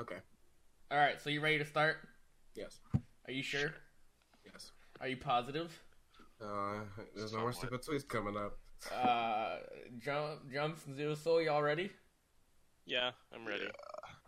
Okay. All right, so you ready to start? Yes. Are you sure? Yes. Are you positive? Uh, there's no more Somewhat. stupid tweets coming up. Uh, jump, jumps and zero soul. Y'all ready? Yeah, I'm ready.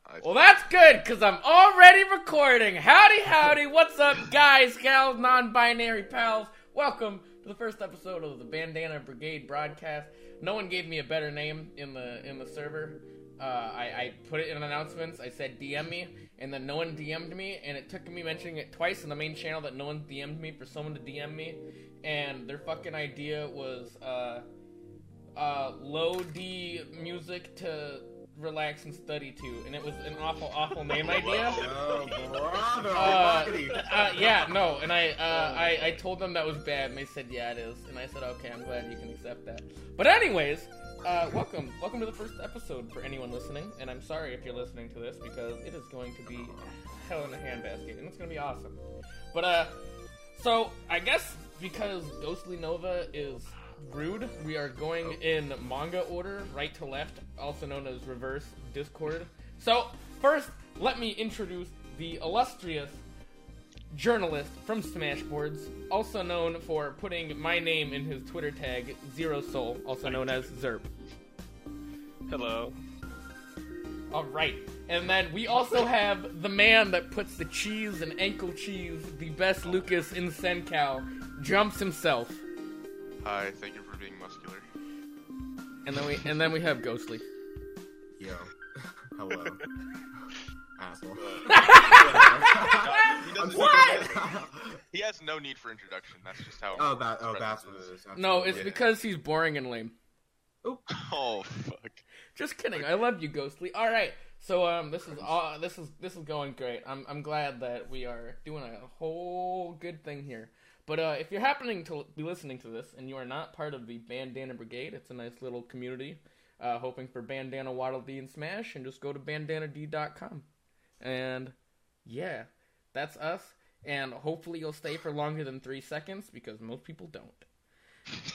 I, Well, that's good because I'm already recording. Howdy, howdy. What's up, guys, gals, non-binary pals? Welcome to the first episode of the Bandana Brigade broadcast. No one gave me a better name in the in the server. Uh, I, I put it in announcements. I said DM me, and then no one DM'd me, and it took me mentioning it twice in the main channel that no one DM'd me for someone to DM me, and their fucking idea was uh, uh, low D music to relax and study to, and it was an awful, awful name idea. Oh, brother. Uh, uh, yeah, no, and I, uh, I, I told them that was bad, and they said, yeah, it is, and I said, okay, I'm glad you can accept that. But anyways, uh, welcome, welcome to the first episode for anyone listening, and I'm sorry if you're listening to this because it is going to be hell in a handbasket, and it's gonna be awesome. But uh, so I guess because Ghostly Nova is rude, we are going in manga order, right to left, also known as reverse Discord. So first, let me introduce the illustrious journalist from Smashboards, also known for putting my name in his Twitter tag, Zero Soul, also known as Zerp. Hello. All right. And then we also have the man that puts the cheese and ankle cheese, the best Lucas in Senkow, jumps himself. hi, thank you for being muscular. And then we and then we have Ghostly. Yo. Hello. Asshole. He What? He has no need for introduction. That's just how. oh, that. Oh, that's what it is. No, it's Absolutely. because he's boring and lame. Oh fuck. Just kidding. I love you, Ghostly. All right. So um, this is all. This is this is going great. I'm I'm glad that we are doing a whole good thing here. But uh, if you're happening to be listening to this and you are not part of the Bandana Brigade, it's a nice little community. Uh, hoping for Bandana Waddle Dee and Smash, and just go to bandanad.com. And yeah, that's us. And hopefully you'll stay for longer than three seconds because most people don't.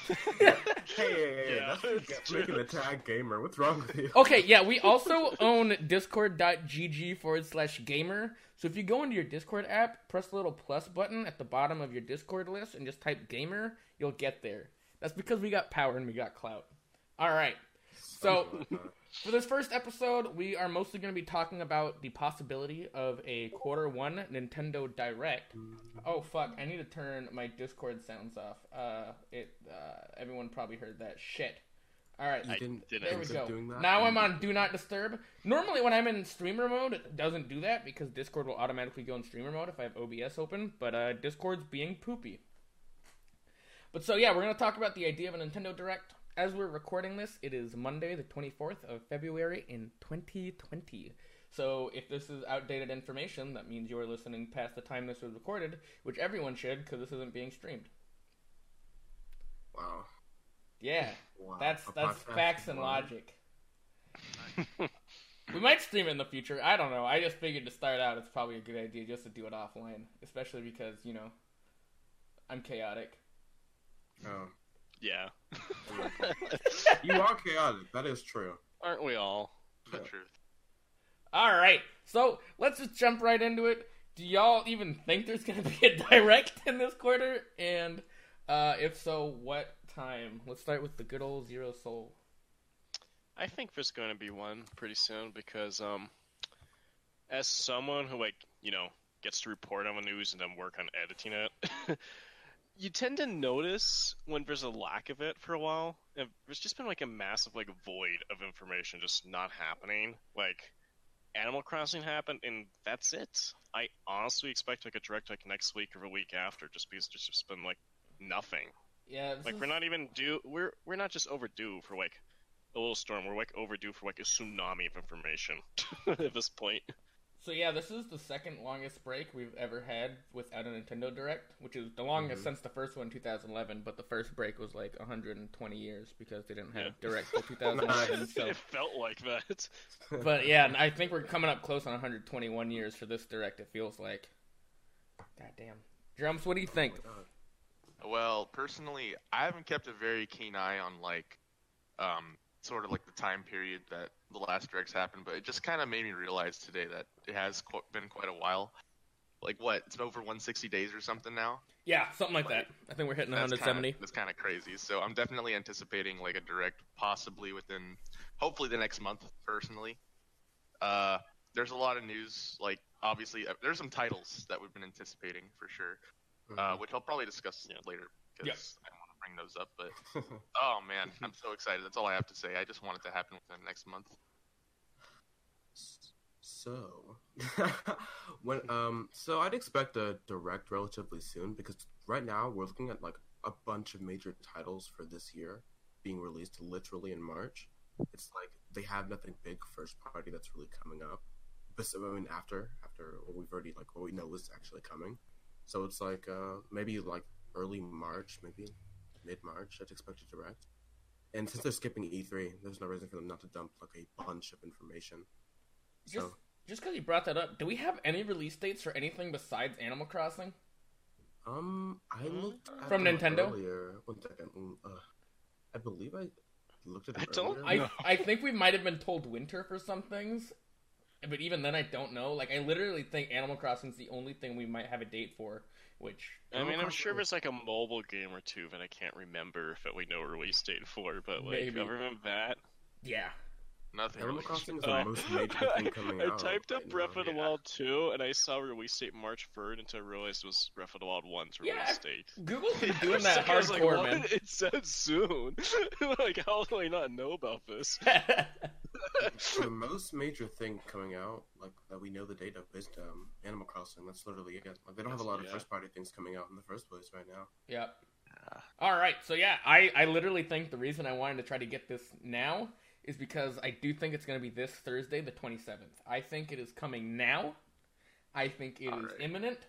Hey, hey, hey, Yeah, that's it's making the tag gamer. What's wrong with you? Okay, yeah, we also own discord.gg forward slash gamer. So if you go into your Discord app, press the little plus button at the bottom of your Discord list and just type gamer, you'll get there. That's because we got power and we got clout. Alright, so for this first episode, we are mostly going to be talking about the possibility of a quarter one Nintendo Direct. Oh fuck! I need to turn my Discord sounds off. Uh, it. Uh, everyone probably heard that shit. All right, You I didn't didn't. there we go. Now I'm on Do Not Disturb. Normally, when I'm in streamer mode, it doesn't do that because Discord will automatically go in streamer mode if I have OBS open. But uh, Discord's being poopy. But so yeah, we're gonna talk about the idea of a Nintendo Direct. As we're recording this, it is Monday, the 24th of February in 2020. So if this is outdated information, that means you're listening past the time this was recorded, which everyone should because this isn't being streamed. Wow. Yeah. Wow. That's A that's podcast facts and wild. logic. we might stream it in the future. I don't know. I just figured to start out, it's probably a good idea just to do it offline, especially because you know I'm chaotic. Oh. Yeah. You are chaotic. That is true. Aren't we all? The Yeah. truth. All right, so let's just jump right into it. Do y'all even think there's gonna be a direct in this quarter? And uh, if so, what time? Let's start with the good old Zero Soul. I think there's going to be one pretty soon because, um, as someone who like you know gets to report on the news and then work on editing it, you tend to notice when there's a lack of it for a while. There's just been like a massive like void of information just not happening. Like Animal Crossing happened, and that's it. I honestly expect like a direct like next week or the week after, just because there's just been like nothing. Yeah, Like is- we're not even due. We're we're not just overdue for like a little storm. We're like overdue for like a tsunami of information at this point. So yeah, this is the second longest break we've ever had without a Nintendo Direct, which is the longest since the first one, 2011. But the first break was like 120 years because they didn't have Yeah. Direct till 2011. so, it felt like that. but yeah, I think we're coming up close on 121 years for this Direct. It feels like. God damn. Drums, what do you think? Well, personally, I haven't kept a very keen eye on like um sort of like the time period that the last directs happened, but it just kind of made me realize today that it has qu- been quite a while. Like what? It's over 160 days or something now. Yeah, something like that. I think we're hitting That's 170. Kinda, that's kind of crazy. So I'm definitely anticipating like a direct, possibly within, hopefully the next month. Personally, uh, there's a lot of news. Like obviously, uh, there's some titles that we've been anticipating for sure, uh, which I'll probably discuss Yeah. later because Yep. I don't want to bring those up. But oh man, I'm so excited. That's all I have to say. I just want it to happen within next month. So, when um, so I'd expect a direct relatively soon because right now we're looking at like a bunch of major titles for this year being released literally in March. It's like they have nothing big first party that's really coming up. But I mean, after after what we've already like what we know is actually coming. So it's like uh maybe like early March, maybe mid March. That's expected expect a direct. And since they're skipping E3, there's no reason for them not to dump like a bunch of information. Just So just because you brought that up, do we have any release dates for anything besides Animal Crossing? Um, I looked at From them Nintendo? earlier. One second. Uh, I believe I looked at. I don't- earlier. I I think we might have been told winter for some things, but even then I don't know. Like I literally think Animal Crossing is the only thing we might have a date for, which I mean, I'm sure Crossing- there's like a mobile game or two that I can't remember that we know a release date for, but like, Maybe. other than that, yeah. Nothing. Animal really. Crossing is the Uh, most major thing coming I out. typed up right Breath now. of the yeah. Wild 2, and I saw release date March 3rd until I realized it was Breath of the Wild 1's release Yeah. date. Google's been For doing that second, I like, hardcore, man. It said soon. like, how do I not know about this? The most major thing coming out, like that we know the date of, is um, Animal Crossing. That's literally it. Like they don't have a lot of Yeah. first party things coming out in the first place right now. Yep. Yeah. All right. So yeah, I I literally think the reason I wanted to try to get this now is because I do think it's going to be this Thursday, the 27th. I think it is coming now. I think it is Alright. imminent.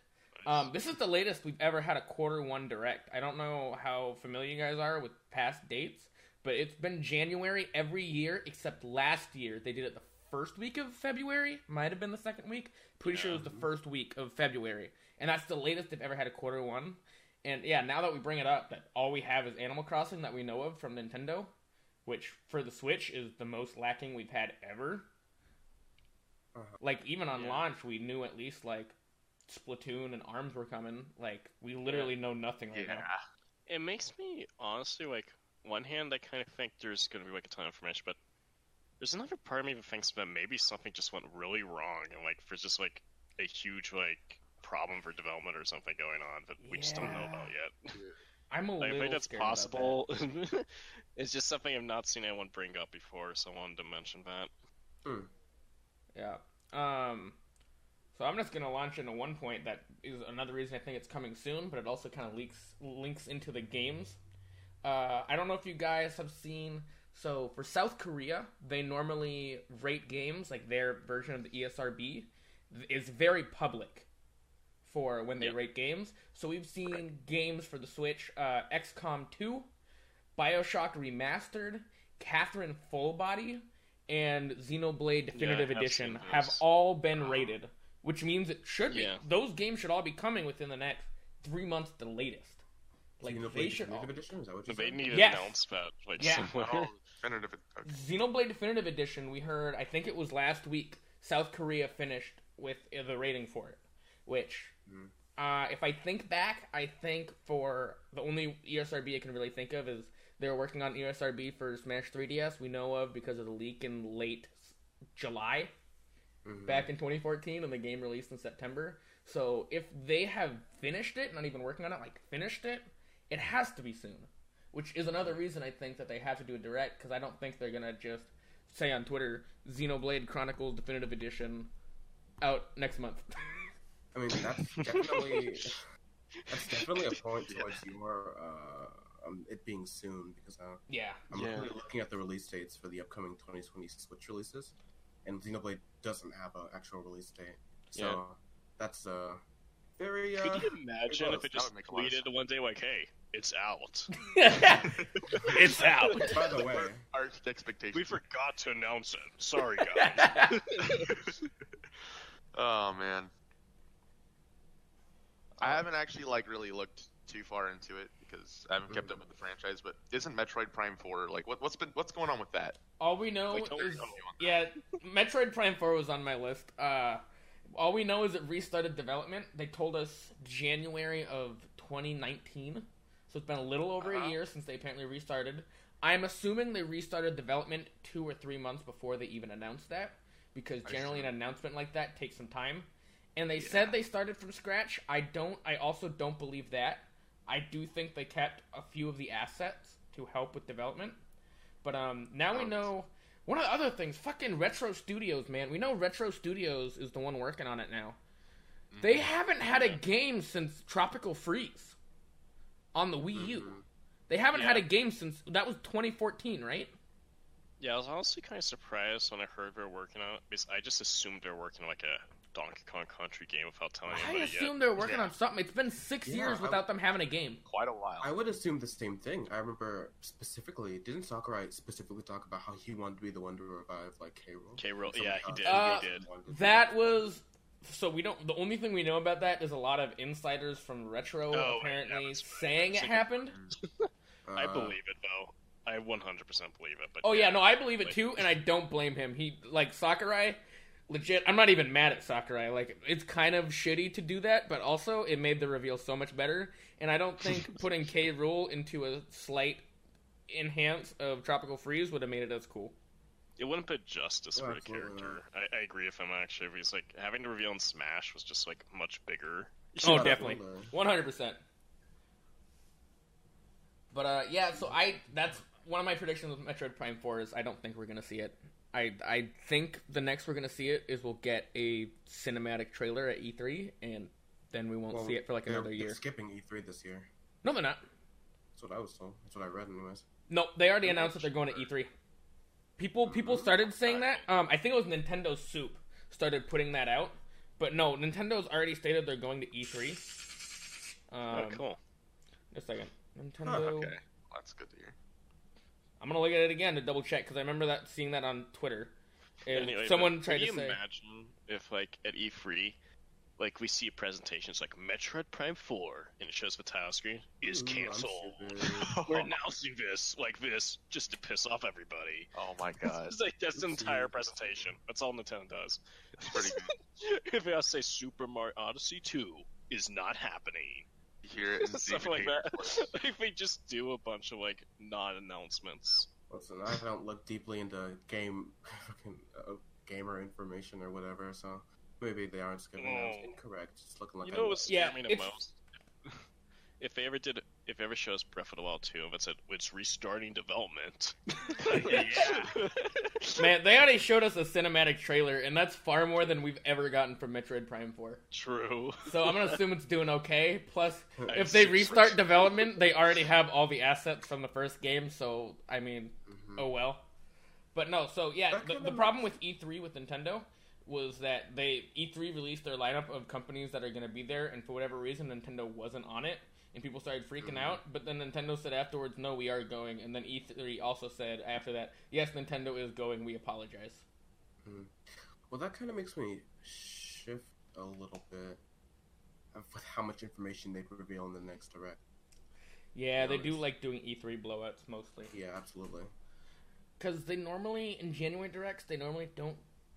Um, this is the latest we've ever had a quarter one direct. I don't know how familiar you guys are with past dates, but it's been January every year except last year. They did it the first week of February. Might have been the second week. Pretty sure it was the first week of February, and that's the latest they've ever had a quarter one. And yeah, now that we bring it up, that all we have is Animal Crossing that we know of from Nintendo, which for the Switch is the most lacking we've had ever. Uh-huh. Like even on Yeah. launch, we knew at least like Splatoon and Arms were coming. Like we literally know nothing right Yeah. now. It makes me, honestly, like, one hand, I kind of think there's going to be, like, a ton of information, but there's another part of me that thinks that maybe something just went really wrong, and, like, there's just, like, a huge, like, problem for development or something going on that we just don't know about yet. I'm a Like, I think that's scared about possible. it's just something I've not seen anyone bring up before, so I wanted to mention that. that. Yeah. Um. So I'm just gonna launch into one point that is another reason I think it's coming soon, but it also kind of leaks links into the games. Uh, I don't know if you guys have seen. So for South Korea, they normally rate games like their version of the ESRB is very public for when they Yeah. rate games. So we've seen games for the Switch, uh, XCOM 2, Bioshock Remastered, Catherine Full Body, and Xenoblade Definitive have Edition have all been rated, which means it should be. Yeah. Those games should all be coming within the next three months, the latest. Like Xenoblade they should all. Definitive Edition? Is that what you They said? need to Yes. announce that, like, Yeah. Oh, definitive. Okay. Xenoblade Definitive Edition, we heard, I think it was last week, South Korea finished with the rating for it. Which, Mhm. uh, if I think back, I think for the only ESRB I can really think of is they're working on ESRB for Smash 3DS, we know of because of the leak in late s- July Mhm. back in 2014 and the game released in September. So if they have finished it, not even working on it, like finished it, it has to be soon. Which is another reason I think that they have to do a direct because I don't think they're gonna just say on Twitter Xenoblade Chronicles Definitive Edition out next month. I mean, that's definitely that's definitely a point towards your uh, um, it being soon because uh, yeah, I'm Yeah. looking- looking at the release dates for the upcoming 2020 Switch releases, and Xenoblade doesn't have an actual release date, so Yeah. that's uh very. Uh, Could you imagine if it just would make a lot of tweeted one day like, "Hey, it's out. it's out. By the way, Our expectations. We forgot to announce it. Sorry, guys." Oh man. I haven't actually like really looked too far into it because I haven't kept up with the franchise. But isn't Metroid Prime Four like what, what's been what's going on with that? All we know Wait, don't is yeah, Metroid Prime Four was on my list. Uh, all we know is it restarted development. They told us January of 2019, so it's been a little over Uh-huh. a year since they apparently restarted. I'm assuming they restarted development two or three months before they even announced that, because generally an announcement like that takes some time. And they Yeah. said they started from scratch. I don't. I also don't believe that. I do think they kept a few of the assets to help with development. But um, now we know one of the other things. Fucking Retro Studios, man. We know Retro Studios is the one working on it now. They haven't had a game since Tropical Freeze on the Wii U. Mhm. They haven't had a game since that was 2014, right? Yeah, I was honestly kind of surprised when I heard they were working on it because I just assumed they were working on like a Donkey Kong Country game without telling I anybody assumed yet. they're working Yeah. on something. It's been six Yeah, years I- without them having a game. Quite a while. I would assume the same thing. I remember specifically, didn't Sakurai specifically talk about how he wanted to be the one to revive like K. Rool? K. Rool, Something yeah, he how- did, Uh, he did. That was so we don't. The only thing we know about that is a lot of insiders from Retro Oh, yeah, apparently that's right. saying it Secret- happened. I Uh, believe it though. I 100% believe it. But Oh yeah, no, I believe it too, and I don't blame him. He like Sakurai, legit. I'm not even mad at Sakurai. Like it's kind of shitty to do that, but also it made the reveal so much better. And I don't think putting K. Rool into a slight enhance of Tropical Freeze would have made it as cool. It wouldn't put justice Oh, for the absolutely character. I, I agree with him actually. Because like having to reveal in Smash was just like much bigger. Oh, definitely, one hundred percent. But uh, yeah, so I that's one of my predictions with Metroid Prime Four is I don't think we're gonna see it. I I think the next we're gonna see it is we'll get a cinematic trailer at E3, and then we won't Well, see it for like they're- another they're year. skipping E3 this year. No, they're not. That's what I was told. That's what I read, anyways. No, they already announced that they're going to E3. People people started saying that. Um, I think it was Nintendo Soup started putting that out, but no, Nintendo's already stated they're going to E3. Um, oh, cool. Just a second. Nintendo. Huh, okay, well, that's good to hear. I'm gonna look at it again to double check because I remember that seeing that on Twitter. And Anyway, someone but tried can to you say, imagine if like at E3, like we see presentations like Metroid Prime 4 and it shows the title screen is Ooh, canceled. stupid. We're announcing this like this just to piss off everybody. Oh my god, It's like that's the entire presentation. That's all Nintendo does. that's pretty good. if I say Super Mario Odyssey 2 is not happening, You hear it in stuff the like paper. that. if we just do a bunch of like non-announcements. Listen, I don't look deeply into game, fucking uh, gamer information or whatever, so maybe they aren't skipping. I was Oh. incorrect. It's looking like you know was. what's Yeah, scared me the it's- most? If they ever did, if they ever shows Breath of the Wild 2, if it said it's restarting development. Yeah. "Man, they already showed us a cinematic trailer, and that's far more than we've ever gotten from Metroid Prime 4." True. So I'm gonna assume it's doing okay. Plus, I if they assume- restart development, they already have all the assets from the first game. So I mean, Mhm. oh well. But no, so yeah, the, the problem with E3 with Nintendo was that they E3 released their lineup of companies that are going to be there, and for whatever reason, Nintendo wasn't on it, and people started freaking out. But then Nintendo said afterwards, "No, we are going," and then E3 also said after that, "Yes, Nintendo is going. We apologize." Hmm. Well, that kind of makes me shift a little bit with how much information they reveal in the next direct. Yeah, they do like doing E3 blowouts mostly. Yeah, absolutely. because they normally in January directs they normally don't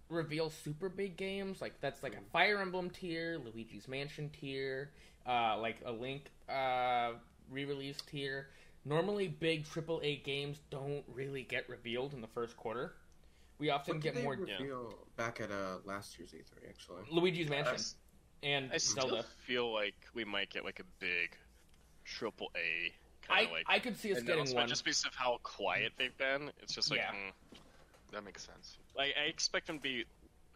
reveal super big games like that's like a hmm. Fire Emblem tier, Luigi's Mansion tier, uh, like a Link uh, re-released here. Normally, big AAA games don't really get revealed in the first quarter. We often What get did they more reveal back at uh, last year's E3 actually? Luigi's Mansion s- and I still Zelda. feel like we might get like a big triple A I, kind of like I could see us getting one. just because of how quiet they've been. It's just like, Yeah. hmm. That makes sense. like I expect them to be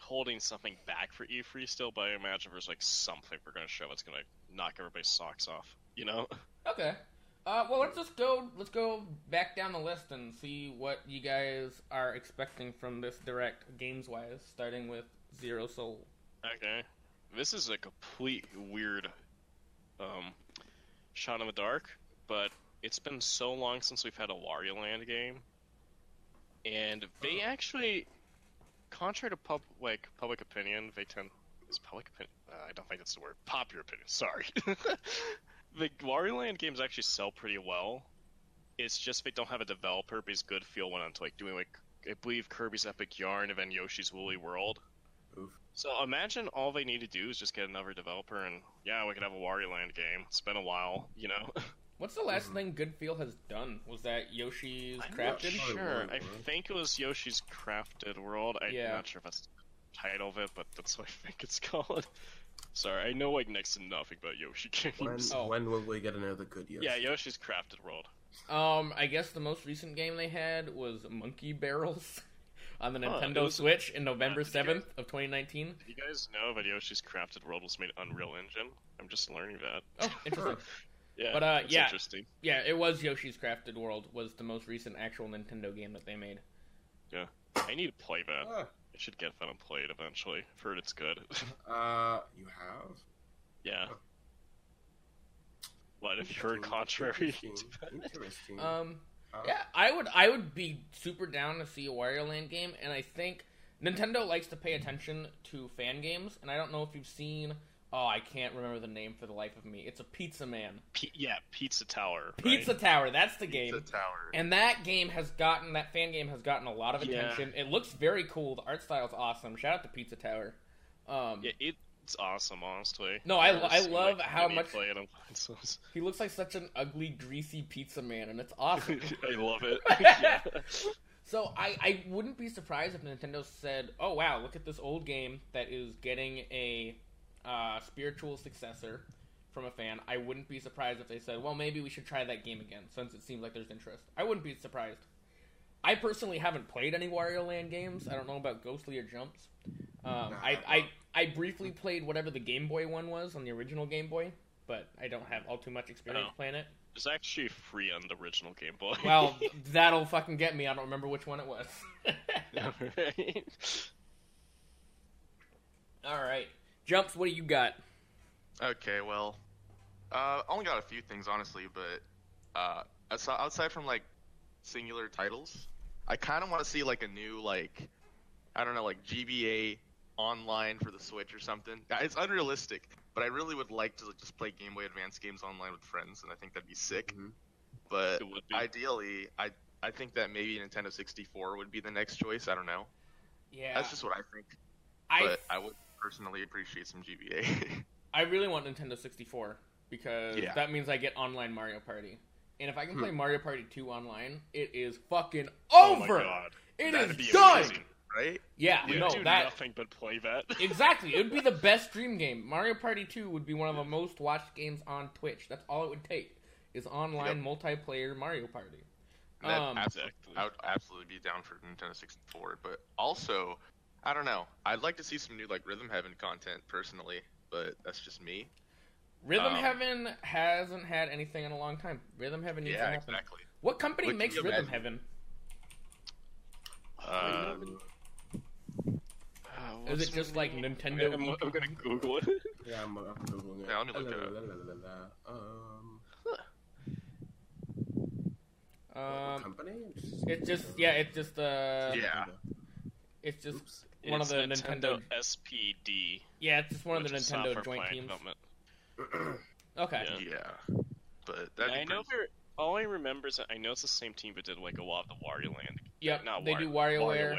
holding something back for E3 still, but I imagine there's like something we're to show that's to knock everybody's socks off. You know? Okay. Uh, well, let's just go. Let's go back down the list and see what you guys are expecting from this direct, games wise. Starting with Zero Soul. Okay. This is a complete weird um, shot in the dark, but it's been so long since we've had a Wario Land game, and they actually, contrary to pub like public opinion, they tend is public opinion. Uh, I don't think that's the word. Popular opinion. Sorry. the Wario Land games actually sell pretty well. It's just they don't have a developer because Good Feel went on to like doing like I believe Kirby's Epic Yarn and then Yoshi's Woolly World. Oof. So imagine all they need to do is just get another developer and yeah, we could have a Wario Land game. It's been a while, you know. What's the last Mhm. thing Good Feel has done? Was that Yoshi's I'm Crafted? Probably sure. World, I think it was Yoshi's Crafted World. I'm Yeah. not sure if that's the title of it, but that's what I think it's called. Sorry, I know like next to nothing about Yoshi When, games. Oh. when will we get another good Yoshi? Yeah, Yoshi's Crafted World. Um, I guess the most recent game they had was Monkey Barrels on the Nintendo it was- Switch in November Yeah, did guys- seventh of 2019. Did you guys know that Yoshi's Crafted World was made Unreal Engine? I'm just learning that. Oh, interesting. Yeah, But, uh, it's yeah. interesting. yeah, it was Yoshi's Crafted World was the most recent actual Nintendo game that they made. Yeah, I need to play that. Ah, I should get that and play it eventually. I've heard it's good. uh, you have? yeah. What if you heard contrary? Interesting. Interesting. Um, Uh, yeah, I would I would be super down to see a Wario Land game, and I think Nintendo likes to pay attention to fan games, and I don't know if you've seen. Oh, I can't remember the name for the life of me. It's a Pizza Man. P- yeah, Pizza Tower. right? Pizza Tower. That's the game. Pizza. Tower. And that game has gotten that fan game has gotten a lot of Yeah. attention. It looks very cool. The art style's awesome. Shout out to Pizza Tower. Um, Yeah, it's awesome, honestly. No, I- I've I love like, how much- play it on consoles. he looks like such an ugly, greasy pizza man, and it's awesome. I love it. yeah. So I, I wouldn't be surprised if Nintendo said, "Oh wow, look at this old game that is getting a uh, spiritual successor from a fan." I wouldn't be surprised if they said, "Well, maybe we should try that game again," since it seems like there's interest. I wouldn't be surprised. I personally haven't played any Wario Land games. I don't know about Ghostly or Jumps. Um, I, I I briefly played whatever the Game Boy one was on the original Game Boy, but I don't have all too much experience Oh. playing it. It's actually free on the original Game Boy. Well, that'll fucking get me. I don't remember which one it was. Right? All right, jumps. What do you got? Okay, well, uh, only got a few things honestly, but uh, aside, outside from like singular titles, I kind of want to see like a new like I don't know like GBA online for the Switch or something. Uh, It's unrealistic, but I really would like to just play Game Boy Advance games online with friends, and I think that'd be sick. Mhm. But It would be. ideally, I I think that maybe Nintendo 64 would be the next choice. I don't know. Yeah, That's just what I think. I But I would personally appreciate some GBA. I really want Nintendo 64 because Yeah. that means I get online Mario Party. And if I can Hmm. play Mario Party 2 online, it is fucking oh my over. god. It That'd is done. amazing. right? Yeah, You no, do that nothing but play that. exactly. It would be the best stream game. Mario Party 2 would be one of the most watched games on Twitch. That's all it would take is online multiplayer Mario Party. That Um, abs- Exactly. I would absolutely be down for Nintendo 64, but also, I don't know. I'd like to see some new like Rhythm Heaven content personally, but that's just me. Rhythm Um, Heaven hasn't had anything in a long time. Rhythm Heaven needs to yeah, happen. exactly. What company What makes Rhythm imagine? Heaven? Uh, Um, Is it just like Nintendo? I'm, I'm gonna Google it. yeah, I'm, I'm googling it. Yeah, let me look it up. La, la, la, la, la. Um, what Um, company? it's just yeah, it's just uh, Yeah. it's just Oops. One of the Nintendo, Nintendo. SPD. Yeah, it's just one of the Nintendo joint plan teams. Okay. Yeah. Yeah, but that'd I know pretty- they're. All I remember is that I know it's the same team that did like a lot of the Wario Land. Yep. Not they Wario, do WarioWare.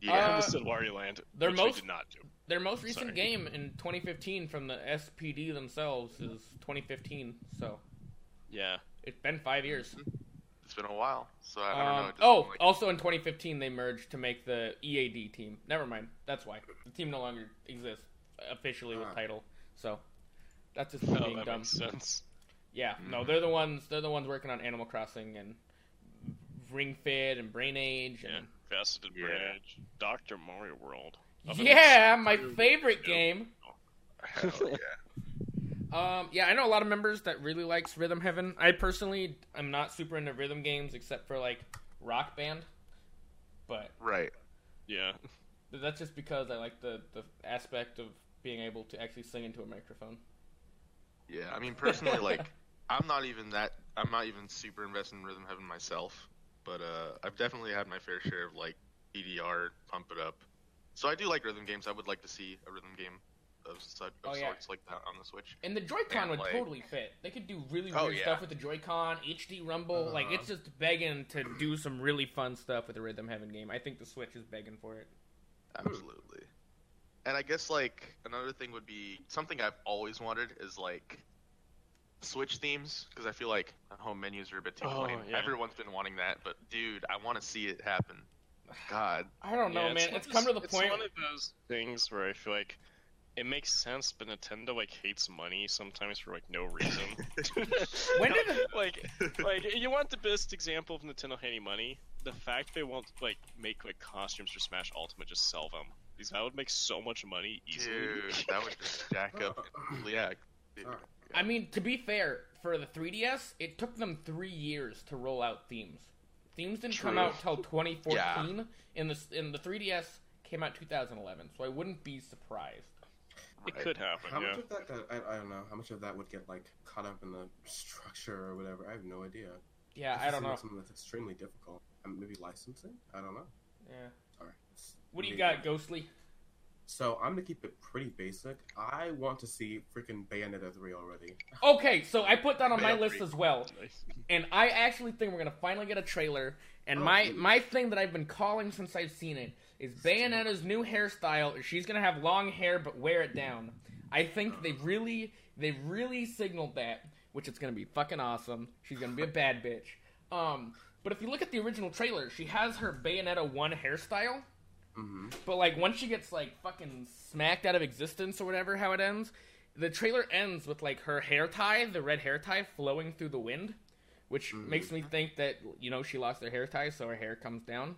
Yeah, I Uh, almost said Wario Land. their which most- they did not do. Their most recent Sorry. game in 2015 from the SPD themselves is 2015. So Yeah. it's been five years. it's been a while, so I, I don't know. Um, It doesn't oh, like- also in 2015 they merged to make the EAD team. Never mind. That's why the team no longer exists officially with Ah. title. So that's just Oh, being that dumb. makes sense. Yeah, no, Mhm. they're the ones. They're the ones working on Animal Crossing and Ring Fit and Brain Age Yeah. and Faceted Yeah. Bridge. Doctor Mario World. Yeah, my favorite dude. game. Hell yeah. Um, yeah, I know a lot of members that really likes Rhythm Heaven. I personally am not super into rhythm games except for like Rock Band, but Right. Yeah. that's just because I like the the aspect of being able to actually sing into a microphone. Yeah, I mean personally, like I'm not even that. I'm not even super invested in Rhythm Heaven myself, but uh, I've definitely had my fair share of like DDR, Pump It Up. So I do like rhythm games. I would like to see a rhythm game of, such, Oh, yeah. sorts like that on the Switch. And the Joy-Con And, would like- totally fit. They could do really Oh, weird yeah. stuff with the Joy-Con, HD Rumble. Like Uh-huh. it's just begging to do some really fun stuff with the Rhythm Heaven game. I think the Switch is begging for it. Absolutely. And I guess like another thing would be something I've always wanted is like Switch themes because I feel like home menus are a bit too Oh, plain. yeah. Everyone's been wanting that, but dude, I want to see it happen. God, I don't know, Yeah, man. one It's come to those- the point. It's one of those things where I feel like it makes sense, but Nintendo like hates money sometimes for like no reason. When did it- like like you want the best example of Nintendo hating money? The fact they won't like make like costumes for Smash Ultimate, just sell them. Because that would make so much money easily. dude, that would just jack up. Yeah. I mean, to be fair, for the 3DS, it took them three years to roll out themes. Themes didn't come out till 2014. yeah. In the in the 3DS came out 2011, so I wouldn't be surprised. It Right. could happen, How yeah. much of that? Got, I, I don't know. How much of that would get like caught up in the structure or whatever? I have no idea. Yeah, This I don't know. like Something that's extremely difficult. Um, maybe licensing. I don't know. Yeah. Sorry. It's What do you got, Ghostly? So I'm gonna keep it pretty basic. I want to see freaking Bayonetta three already. Okay, so I put that on my list free. as well, Nice. and I actually think we're gonna finally get a trailer. And Oh, my please. my thing that I've been calling since I've seen it is Bayonetta's new hairstyle. She's gonna have long hair but wear it down. I think they really they really signaled that, which it's gonna be fucking awesome. She's gonna be a bad bitch. Um, but if you look at the original trailer, she has her Bayonetta one hairstyle. hmm But like once she gets like fucking smacked out of existence or whatever, how it ends, the trailer ends with like her hair tie, the red hair tie, flowing through the wind, which Mhm. makes me think that you know she lost her hair tie, so her hair comes down.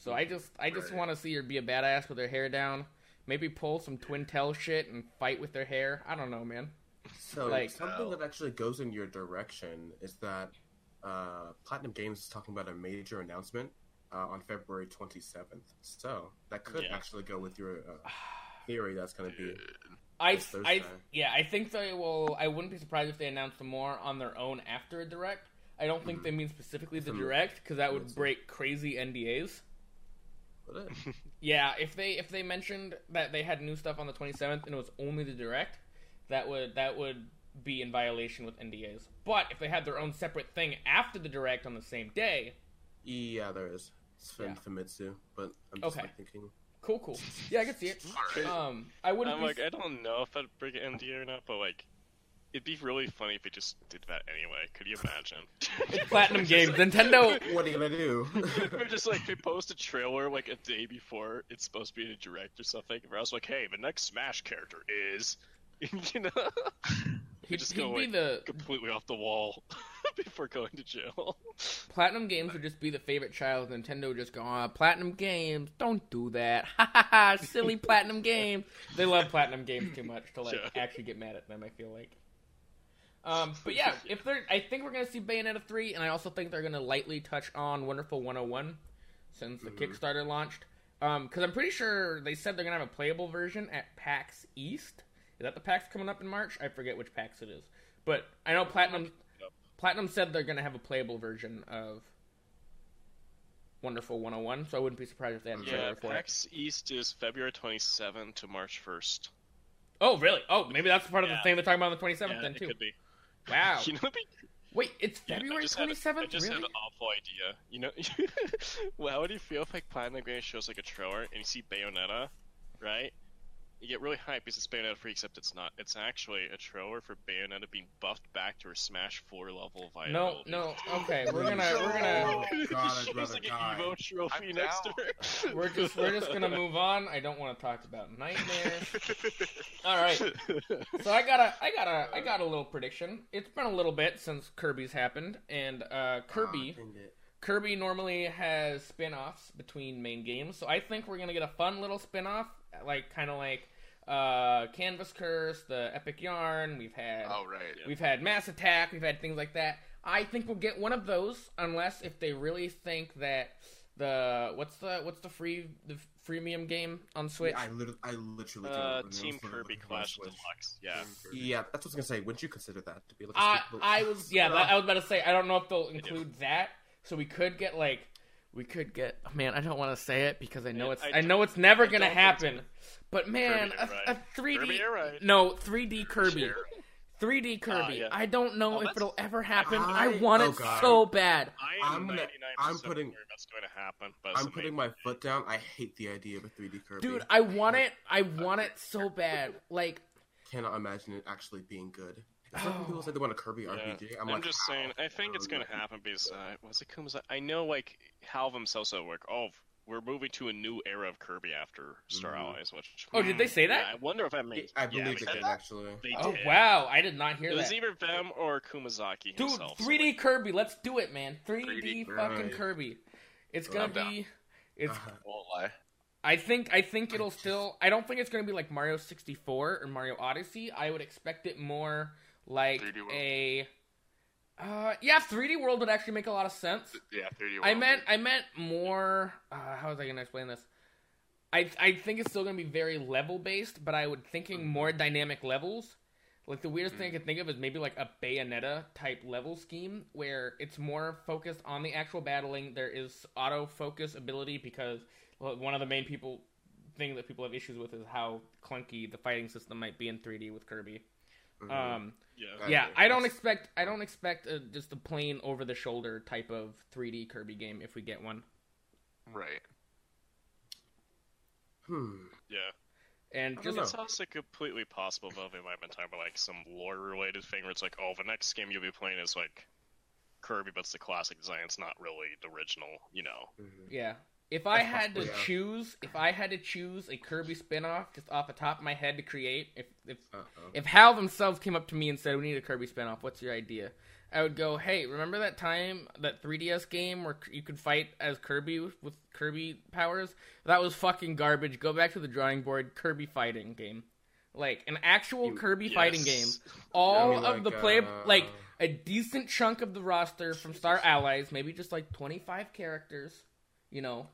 So I just I just Right. want to see her be a badass with her hair down, maybe pull some twin tail shit and fight with her hair. I don't know, man. So Like- something that actually goes in your direction is that uh, Platinum Games is talking about a major announcement uh, on February 27th. So that could Yeah. actually go with your uh, theory. That's going to be I, I yeah, I think they will. I wouldn't be surprised if they announced more on their own after a direct. I don't think they mean specifically the Some- direct because that would break crazy NDAs. But it, Yeah, if they if they mentioned that they had new stuff on the 27th and it was only the direct, that would that would be in violation with NDAs. But if they had their own separate thing after the direct on the same day, yeah, there is. It's Yeah. Famitsu, but I'm just Okay. like thinking. cool, cool. Yeah, I can see it. Alright. Um, I wouldn't. I'm be, like, I don't know if I'd break an NDA or not, but like, it'd be really funny if they just did that anyway. Could you imagine? it's Platinum Games, Nintendo. What are you gonna do? Or just like they post a trailer like a day before it's supposed to be in a direct or something. Where I was like, hey, the next Smash character is, you know, He'd, just he'd go, be like, the completely off the wall before going to jail. Platinum Games would just be the favorite child. Of Nintendo would just go, ah, Platinum Games, don't do that. Ha ha ha, silly Platinum Games. They love Platinum Games too much to like Yeah. actually get mad at them. I feel like. Um, but yeah, if they're, I think we're gonna see Bayonetta three, and I also think they're gonna lightly touch on Wonderful 101 since the Mhm. Kickstarter launched. Um, because I'm pretty sure they said they're gonna have a playable version at PAX East. Is that the PAX coming up in March? I forget which PAX it is, but I know Platinum. Yep. Platinum said they're gonna have a playable version of Wonderful 101, so I wouldn't be surprised if they had a Yeah, trailer for it. PAX East is February 27 to March 1st. Oh, really? Oh, maybe that's part of the thing they're talking about on the 27th yeah, then it too. could be. Wow. You know, be Wait, it's Yeah, I February just had a- 27th? I just really? had an awful idea. You know, well, how would you feel if like Platinum Games shows like a trailer and you see Bayonetta, right? You get really hyped because it's Bayonetta free, except it's not. It's actually a trailer for Bayonetta being buffed back to her Smash 4 level No, viability. no. Okay, we're gonna we're gonna Oh, God, I'd She's like an Evo trophy I'm next down. to her. we're just we're just gonna move on. I don't want to talk about nightmares. All right. So I got a I got a I got a little prediction. It's been a little bit since Kirby's happened, and uh, Kirby dang it. Kirby normally has spin-offs between main games, so I think we're gonna get a fun little spin-off, like kind of like uh, Canvas Curse, the Epic Yarn. We've had oh right. yeah. we've had Mass Attack, we've had things like that. I think we'll get one of those, unless if they really think that the what's the what's the free the freemium game on Switch. I literally, I literally. can't uh, Team names for the- Kirby Clash Deluxe. Yeah. Yeah, that's what I was gonna say. Wouldn't you consider that to be like? a I split- I was yeah, that, I was about to say I don't know if they'll include that, so we could get like we could get man. I don't want to say it because I know Man, it's. I I, know it's never gonna happen. But man, Kirby, a, you're a 3D. Kirby, you're right. No, 3D Kirby. Sure. 3D Kirby. Ah, yeah. I don't know Oh, if it'll ever happen. I, I- want oh, it God. so bad. I am I'm gonna- I'm putting- that's going to happen. But I'm it's putting my foot down. I hate the idea of a 3D Kirby. Dude, I want it. I want it so bad. Like, cannot imagine it actually being good. It's like Oh. people say they want a Kirby Yeah. RPG. I'm, I'm, like, just saying. I think it's going to happen because uh, was it Kumasa? I know like how themselves at work. Oh, we're moving to a new era of Kirby after Star Mhm. Allies. Which Oh, did they say that? Yeah, I wonder if that makes. I yeah, believe they they did. did actually. They oh did. wow, I did not hear It was either them or Kumazaki Dude, himself. so, 3D like, Kirby, let's do it, man. 3D, 3D fucking Kirby. Kirby. It's Well, gonna I'm be. It's. Uh, Won't lie. I think. I think it'll still. I don't think it's gonna be like Mario 64 or Mario Odyssey. I would expect it more like 3D World. a. Uh, yeah, 3D World would actually make a lot of sense. Yeah, 3D. I World. meant I meant more. Uh, how was I gonna explain this? I I think it's still gonna be very level based, but I would thinking more dynamic levels. Like the weirdest thing I could think of is maybe like a Bayonetta type level scheme where it's more focused on the actual battling. There is auto focus ability because one of the main people thing that people have issues with is how clunky the fighting system might be in 3D with Kirby. Mhm. Um, yeah. I yeah, agree. I don't expect I don't expect a, just a plain over the shoulder type of 3D Kirby game if we get one. right. Hmm. yeah. And I just don't It's also completely possible though they might have been talking about like some lore related thing where it's like, oh, the next game you'll be playing is like Kirby, but it's the classic design. It's not really the original, you know. Mhm. yeah, if I That's had to yeah. choose, if I had to choose a Kirby spin-off just off the top of my head to create, if if Uh-oh. if HAL themselves came up to me and said, "We need a Kirby spin-off. What's your idea?" I would go, "Hey, remember that time that 3DS game where you could fight as Kirby with, with Kirby powers? That was fucking garbage. Go back to the drawing board. Kirby fighting game, like an actual You- Kirby Yes. fighting game. All I mean, of the play, uh, like a decent chunk of the roster from Star Allies, maybe just like 25 characters, you know,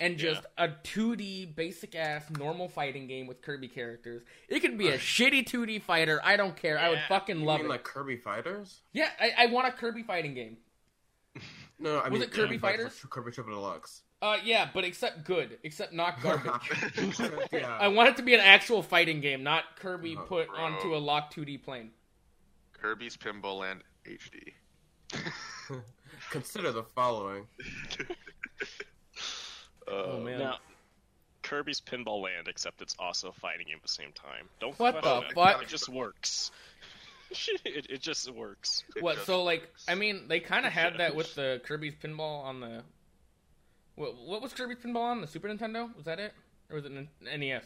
and Yeah. just a 2D basic ass normal fighting game with Kirby characters. It could be a shitty 2D fighter. I don't care. I would fucking You love mean it. like Kirby Fighters? yeah, I, I want a Kirby fighting game. No, no I Was mean it Kirby like, Fighters? for Kirby Triple Deluxe. Uh, yeah, but except good, except not garbage. yeah. I want it to be an actual fighting game, not Kirby Oh, put bro. onto a locked 2D plane. Kirby's Pinball Land HD. Consider the following. Oh, man. Now, Kirby's Pinball Land, except it's also a fighting game at the same time. Don't What the it. fuck? It just works. it, it just works. What? just- So like, I mean, they kind of had that with the Kirby's Pinball on the. What, what was Kirby's Pinball on the Super Nintendo? Was that it, or was it an NES?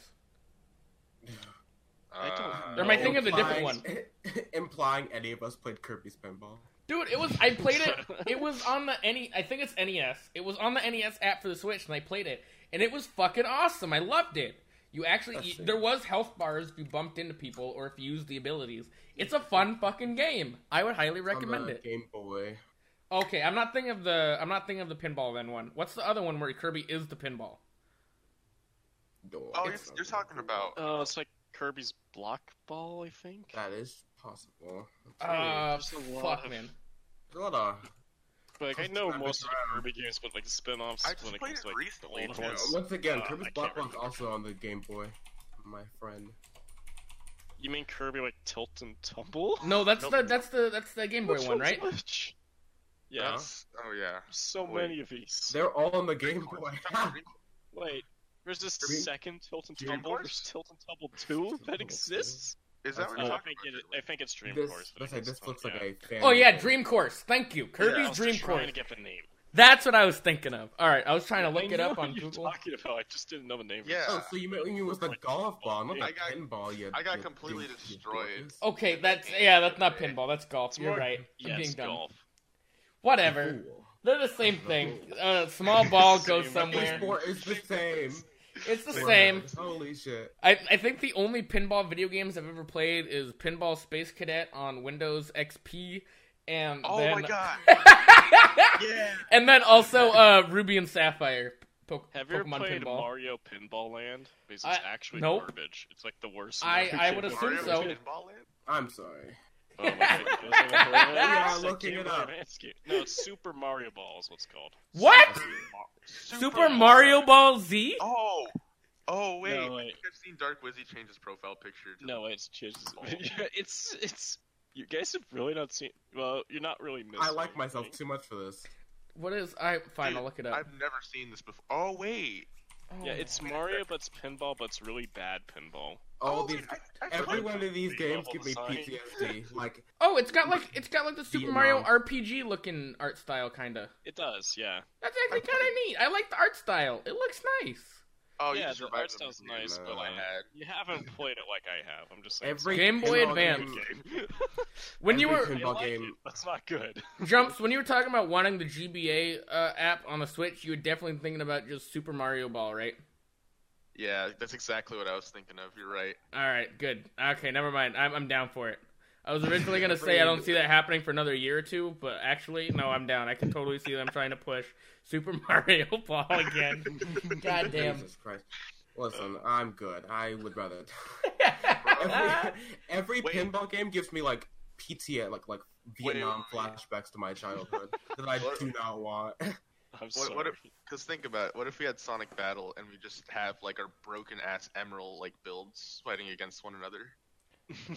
I don't Uh, Or am I thinking of a different one? implying any of us played Kirby's Pinball. Dude, it was. I played it. It was on the NE. I think it's NES. It was on the NES app for the Switch, and I played it, and it was fucking awesome. I loved it. You actually, you- there was health bars if you bumped into people or if you used the abilities. It's a fun fucking game. I would highly recommend it. Game Boy. Okay, I'm not thinking of the. I'm not thinking of the pinball then one. What's the other one where Kirby is the pinball? Oh, you're, it's you're talking about. Oh, about. it's like Kirby's Block Ball, I think. That is possible. Uh, There's fuck, man. There's a lot of But like, I know most of the. Kirby games, but like the spin-offs I when just it played comes it to like recently, the old ones. Once again, Uh, Kirby's I Block can't One's also on the Game Boy. My friend. You mean Kirby like Tilt and Tumble? No, that's Nope. the that's the that's the Game Boy Which one, one's right? which? Yeah, That's- Oh yeah. so Wait. many of these. They're all on the Game Boy. Wait, there's this Kirby? second Tilt and Tumble. There's Tilt and Tumble 2 that exists. Is that what Oh, you're I talking think about? it, I think it's Dream this, Course. but let's I say think this looks fun, like yeah. a fan. Oh yeah. Dream Course. Thank you, I Kirby's was Dream trying Course. to get the name. That's what I was thinking of. All right, I was trying to look I it up on what you're Google. talking about. I just didn't know the name. Yeah. Oh, so you meant you was the golf ball, not the I got- pinball. You, I got you- completely you- you destroyed. Okay, that's yeah, that's not pinball. That's golf. It's You're more- right. I'm Yeah, being it's dumb. golf. Whatever. Cool. They're the same thing. A small ball goes Same. somewhere. Sport is the same. It's the same. Holy shit. I, I think the only pinball video games I've ever played is Pinball Space Cadet on Windows XP, and Oh then my god. Yeah. and then also uh, Ruby and Sapphire. Po- Have you ever played pinball. Mario Pinball Land? Because I- it's actually nope. garbage. It's like the worst. I- I would assume I've so. ever seen. Pinball Land? I'm sorry. Oh, my God. You guys ever heard of it? Yeah, It's a looking Game it up. No, it's Super Mario Ball is what's called. What? Super Super Mario Ball Z? Oh, oh wait. No, I wait. think I've seen Dark Wizzy change his profile picture. To No, it's just Oh. it's it's. You guys have really not seen. Well, you're not really missing. I like myself anything. too much for this. What is? I fine. Dude, I'll look it up. I've never seen this before. Oh wait. Yeah, Oh. it's Mario, but it's pinball, but it's really bad pinball. All Oh, these, I- I every one of these games give me design. PTSD. Like, Oh, it's got like it's got like the Super Vietnam. Mario RPG looking art style, kinda. It does, yeah. That's actually kind of neat. I like the art style. It looks nice. Oh, Yeah, you the art style's nice, but, I uh. You haven't played it like I have. I'm just saying. every Game Boy Advance. game- game. When you were I pinball like game- it. That's not good. jumps, when you were talking about wanting the GBA uh, app on the Switch, you were definitely thinking about just Super Mario Ball, right? Yeah, that's exactly what I was thinking of. You're right. All right, good. Okay, never mind. I'm I'm down for it. I was originally gonna say I don't see that happening for another year or two, but actually, no, I'm down. I can totally see them trying to push Super Mario Ball again. God damn. Jesus Christ. Listen, uh. I'm good. I would rather. every every Wait. pinball game gives me like PTA, like like Vietnam wait, wait. flashbacks to my childhood that I do not want. I'm What, sorry. Because think about it. What if we had Sonic Battle and we just have like our broken ass Emerl like builds fighting against one another?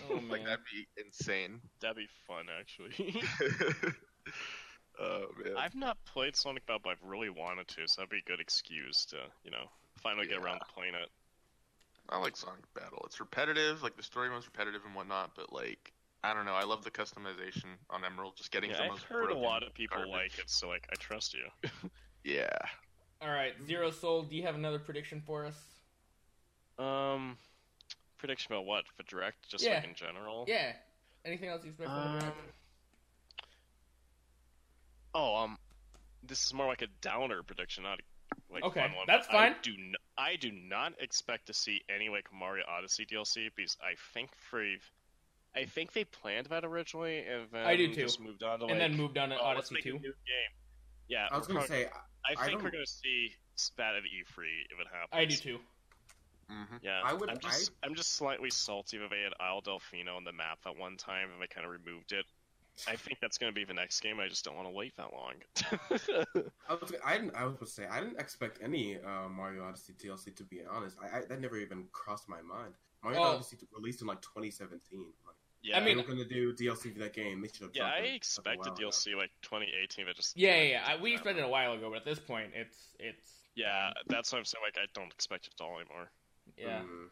Oh, Like man. that'd be insane. That'd be fun, actually. oh man. I've not played Sonic Battle, but I've really wanted to, so that'd be a good excuse to, you know, finally get around to playing it. I like Sonic Battle. It's repetitive, like the story mode's repetitive and whatnot, but like I don't know. I love the customization on Emerl. Just getting Yeah, the I've most heard a lot of people garbage. like it, so like I trust you. Yeah. All right, Zero Soul. Do you have another prediction for us? Um, prediction about what for direct, just Yeah. like in general. Yeah. Anything else you expect from Um, direct? oh, um, this is more like a downer prediction, not a, like Okay, fun one. that's fine. I fine. do n- I do not expect to see any like Mario Odyssey DLC because I think for I think they planned that originally and then I do too. just moved on to and then moved on to oh, Odyssey make 2. game. Yeah, I was gonna say, I I think we're gonna see that at E3 if it happens. I do too. Mm-hmm. Yeah, I would- I'm just, I... am just slightly salty that they had Isle Delfino on the map at one time and they kind of removed it. I think that's going to be the next game. I just don't want to wait that long. I was, I didn't. I was going to say I didn't expect any uh, Mario Odyssey DLC. To be honest, I, I that never even crossed my mind. Mario Oh. Odyssey released in like 2017. Like, yeah, I mean- they were going to do DLC for that game. They should have. yeah, I it a expected while ago. DLC like 2018. But just Yeah, yeah, yeah. We expected it a while ago, but at this point, it's it's Yeah, that's what I'm saying. Like, I don't expect it at all anymore. yeah. Mm.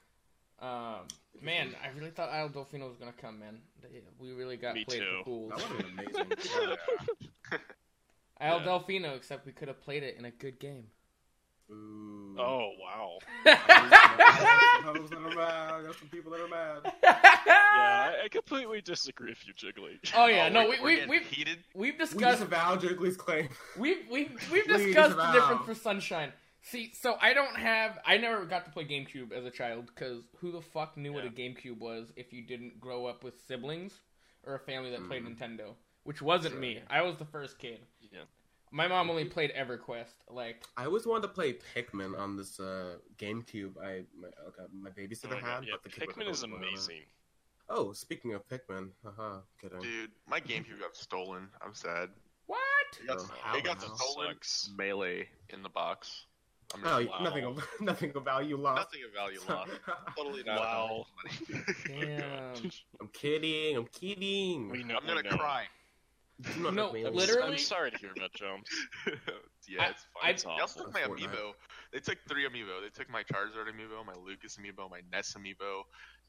Um, man, I really thought Isle Delfino was gonna come, man. We really got Me played too. for fools. That would have been amazing. Yeah. Isle Yeah. Delfino, except we could have played it in a good game. Ooh. Oh wow. Those that are mad. There's some people that are mad. Yeah, I, I completely disagree with you, Jiggly. Oh yeah, Oh, no, we're- we we're we getting we've heated. we've We discussed disavow Jiggly's claim. we've we've we've discussed the difference for Sunshine. See, so I don't have I never got to play GameCube as a child because who the fuck knew what a GameCube was if you didn't grow up with siblings or a family that played Mm. Nintendo, which wasn't Sure. me. I was the first kid. Yeah. My mom only played EverQuest. Like, I always wanted to play Pikmin on this uh, GameCube. I my, okay, my Oh babysitter my had, yeah, but the Pikmin is amazing. Oh, speaking of Pikmin, haha, kidding. Dude, my GameCube got stolen. I'm sad. what? It got, Oh, how it got stolen. Sucks. Melee in the box. I'm Oh, Wow. nothing of nothing of value lost. nothing of value lost. Totally not. Wow. Damn. I'm kidding. I'm kidding. We know. I'm gonna we know. cry. Do not No, me I'm, Literally? I'm sorry to hear about Jones. yeah, it's fine. I- It's They also awful. took my Fortnite. amiibo. They took three amiibo. They took my Charizard amiibo, my Lucas amiibo, my Ness amiibo.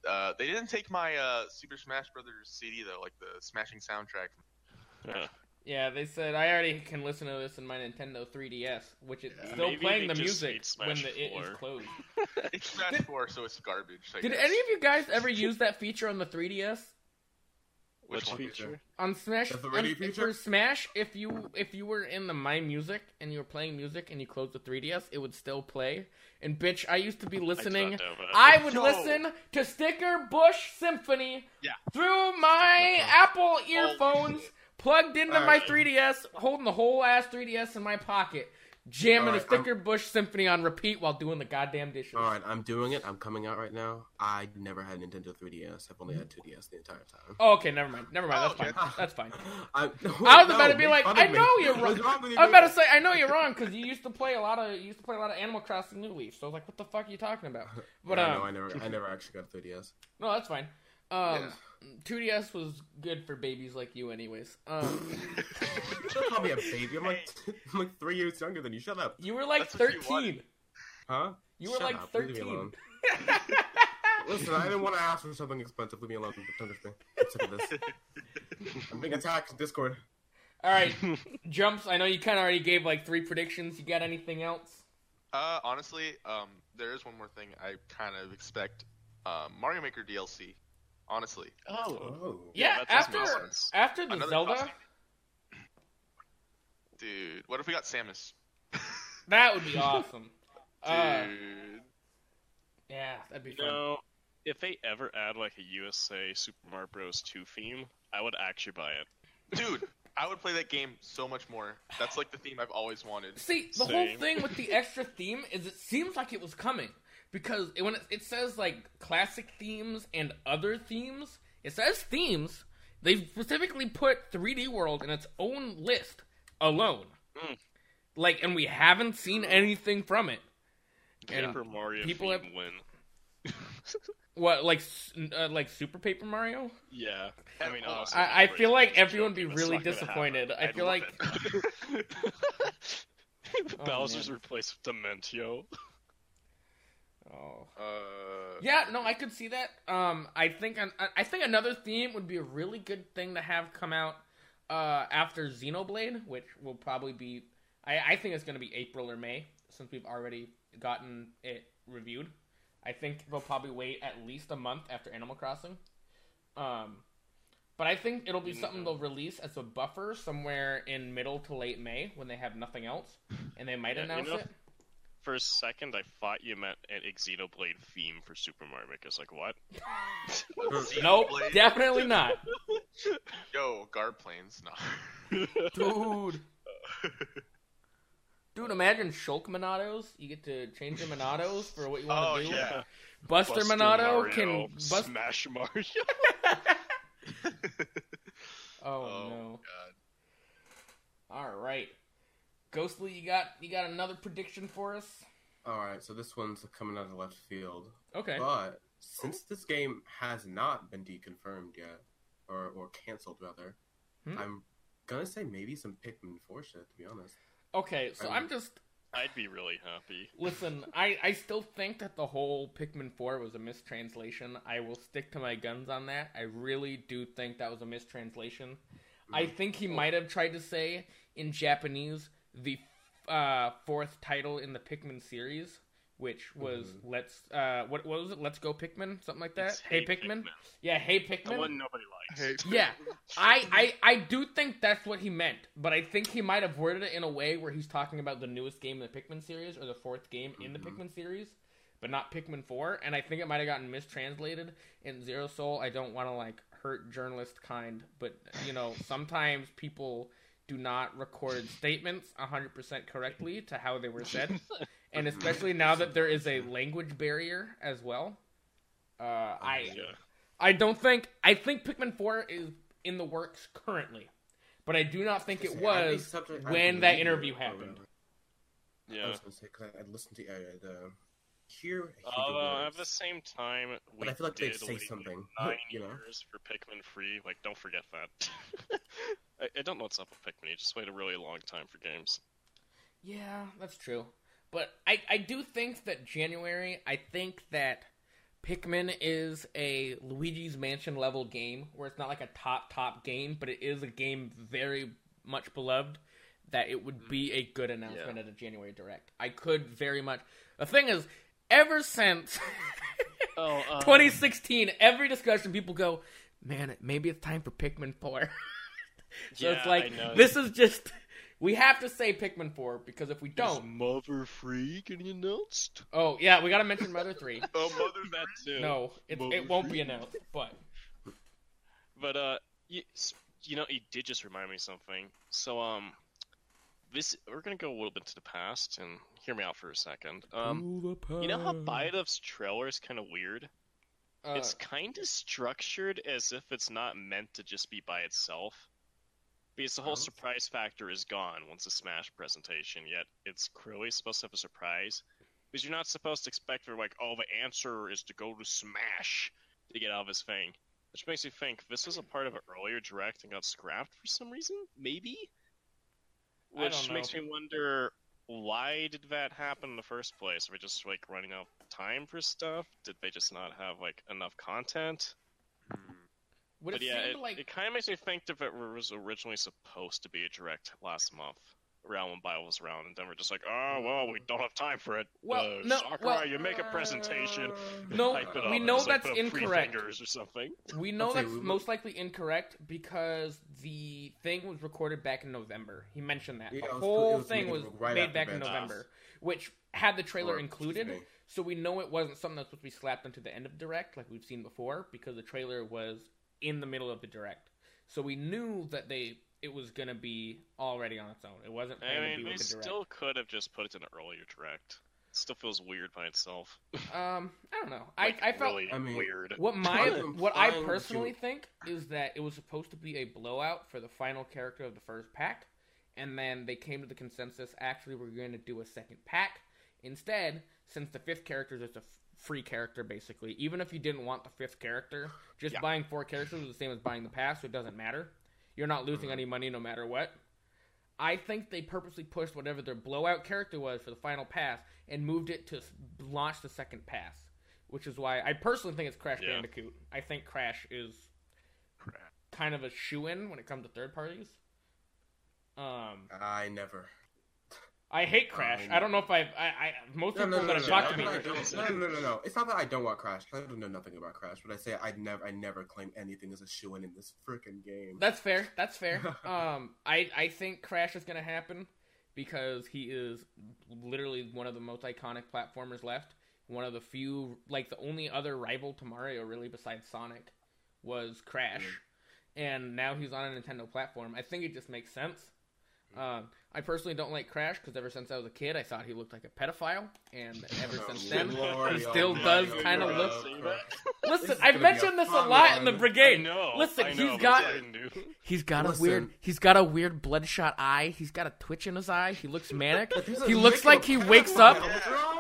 Uh, they didn't take my uh, Super Smash Brothers CD though, like the Smashing soundtrack. Yeah. Yeah, they said I already can listen to this in my Nintendo 3DS, which is Yeah. still Maybe playing the music when the, it is closed. It's Smash 4, so it's garbage. I Did guess. any of you guys ever use that feature on the 3DS? Which Which one? feature? On Smash, The 3D on- feature? for Smash, if you if you were in the My Music and you were playing music and you closed the 3DS, it would still play. And bitch, I used to be listening. I, know. I would Yo. listen to Stickerbush Symphony Yeah. through my Apple oh. earphones, plugged into my Alright. 3DS, holding the whole ass 3DS in my pocket. Jamming Alright, the Stickerbush Symphony on repeat while doing the goddamn dishes. All right, I'm doing it. I'm coming out right now. I never had Nintendo 3DS. I've only had 2DS the entire time. Oh, okay, never mind. Never mind. Oh, That's okay. fine. That's fine. I, I was about to be like, I know you're wrong. Wrong? I was about to say, I know you're wrong because you used to play a lot of you used to play a lot of Animal Crossing New Leaf. So I was like, what the fuck are you talking about? But yeah, um, no, I never, I never actually got 3DS. no, that's fine. Um, 2DS was good for babies like you, anyways. Um, Don't call me a baby. I'm like, I'm like three years younger than you. Shut up. you were like That's what you 13. Huh? You were Shut like up. Leave me 13. alone. Listen, I didn't want to ask for something expensive. Leave me alone. Don't touch me. I'm sick of this. I'm being attacked in Discord. All right, jumps. I know you kind of already gave like three predictions. You got anything else? Uh, honestly, um, there is one more thing I kind of expect. Um, Mario Maker DLC. Honestly, Oh, Oh. Yeah, that does after after the Another Zelda, costume. dude, what if we got Samus? that would be awesome. Dude, Uh, yeah, that'd be You fun. know, if they ever add like a USA Super Mario Bros. 2 theme, I would actually buy it. dude, I would play that game so much more. That's like the theme I've always wanted. See, the whole thing with the extra theme is it seems like it was coming because it, when it, it says like classic themes and other themes, it says themes. They specifically put 3D World in its own list alone. Mm. Like, and we haven't seen anything from it. And Paper Mario people have- win. What, like, uh, like Super Paper Mario? Yeah, I mean, Oh, honestly, I- I feel like everyone would be really disappointed. I feel like-. Oh, Bowser's replaced with Dimentio. Oh. Uh, Yeah, no, I could see that. Um, I think an, I think another theme would be a really good thing to have come out uh, after Xenoblade, which will probably be. I, I think it's going to be April or May since we've already gotten it reviewed. I think they'll probably wait at least a month after Animal Crossing. Um, but I think it'll be something they'll release as a buffer somewhere in middle to late May when they have nothing else, and they might Yeah, you announce know- it. For a second, I thought you meant an Xenoblade theme for Super Mario Maker. I was like, what? Nope, definitely not, Yo, guard planes. No. dude. Dude, imagine Shulk Monados. You get to change your Monados for what you want Oh to do. yeah. Buster, Buster Monado Mario, can bust. Smash Mario. Oh, Oh no! god. All right, Ghostly, you got you got another prediction for us? All right, so this one's coming out of left field, Okay. but since this game has not been deconfirmed yet, or or canceled rather, Hmm? I'm gonna say maybe some Pikmin 4 shit. To be honest, Okay, so I'm just I'd be really happy. listen. I I still think that the whole Pikmin Four was a mistranslation. I will stick to my guns on that. I really do think that was a mistranslation. I think he might have tried to say in Japanese the uh, fourth title in the Pikmin series, which was "Let's uh, what, what was it? Let's go Pikmin," something like that. It's hey Pikmin. Yeah, hey Pikmin. The one nobody likes. Yeah, I, I I do think that's what he meant, but I think he might have worded it in a way where he's talking about the newest game in the Pikmin series or the fourth game in the Pikmin series, but not Pikmin Four. And I think it might have gotten mistranslated in Zero Soul. I don't want to like hurt journalist kind, but you know sometimes people do not record statements 100% correctly to how they were said, and especially now that there is a language barrier as well. Uh, I Yeah. I don't think I think Pikmin Four is in the works currently, but I do not think it Say, was when that interview it, happened. I Yeah. was gonna say because I, I listened to uh, the hear. hear the at the same time, we But I feel like they'd say wait something, nine you know? years for Pikmin free. Like, don't forget that. I, I don't know what's up with Pikmin. You just wait a really long time for games. Yeah, that's true. But I, I do think that January, I think that Pikmin is a Luigi's Mansion level game where it's not like a top, top game, but it is a game very much beloved that it would be mm. a good announcement Yeah. at a January Direct. I could very much. The thing is, ever since Oh, uh, 2016, every discussion people go, man, maybe it's time for Pikmin 4. so it's Yeah, like, I know. this is just. We have to say Pikmin 4 because if we don't. Mother free getting announced? Oh, yeah, we gotta mention Mother 3. Oh, Mother that too. No, it, Mother it won't Free. be announced, but. But uh, you, you know, you did just remind me of something. So um, this we're gonna go a little bit to the past and hear me out for a second. Um, you know how Byleth's trailer is kind of weird. Uh, it's kind of structured as if it's not meant to just be by itself. Because the whole Oh. surprise factor is gone once the Smash presentation, yet it's clearly supposed to have a surprise. Because you're not supposed to expect for like, oh, the answer is to go to Smash to get out of this thing. Which makes you think this was a part of an earlier direct and got scrapped for some reason? Maybe? I Which makes me wonder why did that happen in the first place? Are we just like running out of time for stuff? Did they just not have like enough content? Hmm. would but it yeah, it, like it kind of makes me think if it was originally supposed to be a direct last month, around when Bio was around, and then we're just like, oh well, we don't have time for it. Well, uh, no, Sakurai, well- you make a presentation. No, it up, we and know just, like, that's put up three incorrect. fingers or something. We know that's we- most likely incorrect because the thing was recorded back in November. He mentioned that Yeah, the was- whole was thing was right made back in November, off. which had the trailer Or, included. So we know it wasn't something that's supposed to be slapped into the end of direct like we've seen before because the trailer was in the middle of the direct. So we knew that they it was gonna be already on its own. It wasn't planned I mean, be they with the direct. still could have just put it in an earlier direct. It still feels weird by itself. Um, I don't know. Like, I I felt really I mean, weird. What my what I personally you- think is that it was supposed to be a blowout for the final character of the first pack, and then they came to the consensus actually we're going to do a second pack instead. Since the fifth character is just a free character, basically, even if you didn't want the fifth character, just Yeah. buying four characters is the same as buying the pass, so it doesn't matter. You're not losing any money no matter what. I think they purposely pushed whatever their blowout character was for the final pass and moved it to launch the second pass, which is why I personally think it's Crash Yeah. Bandicoot. I think Crash is kind of a shoe in when it comes to third parties. Um, I never. I hate Crash. Um, I don't know if I've. I, I most No, people no, no, that no, have no, talked no, to me. no, no, no, no, no, no. It's not that I don't want Crash. I don't know nothing about Crash, but I say I never, I never claim anything as a shoe in in this freaking game. That's fair. That's fair. um, I I think Crash is gonna happen because he is literally one of the most iconic platformers left. One of the few, like the only other rival to Mario, really besides Sonic, was Crash, and now he's on a Nintendo platform. I think it just makes sense. Um, I personally don't like Crash because ever since I was a kid, I thought he looked like a pedophile, and ever Oh, since then, Lord, he still almighty, does kind of look. Listen, I've mentioned this a fun lot in the brigade. I know. Listen, I he's know, but got it's hard to do. He's got a weird. He's got a weird bloodshot eye. He's got a twitch in his eye. He looks manic. He looks like he wakes up.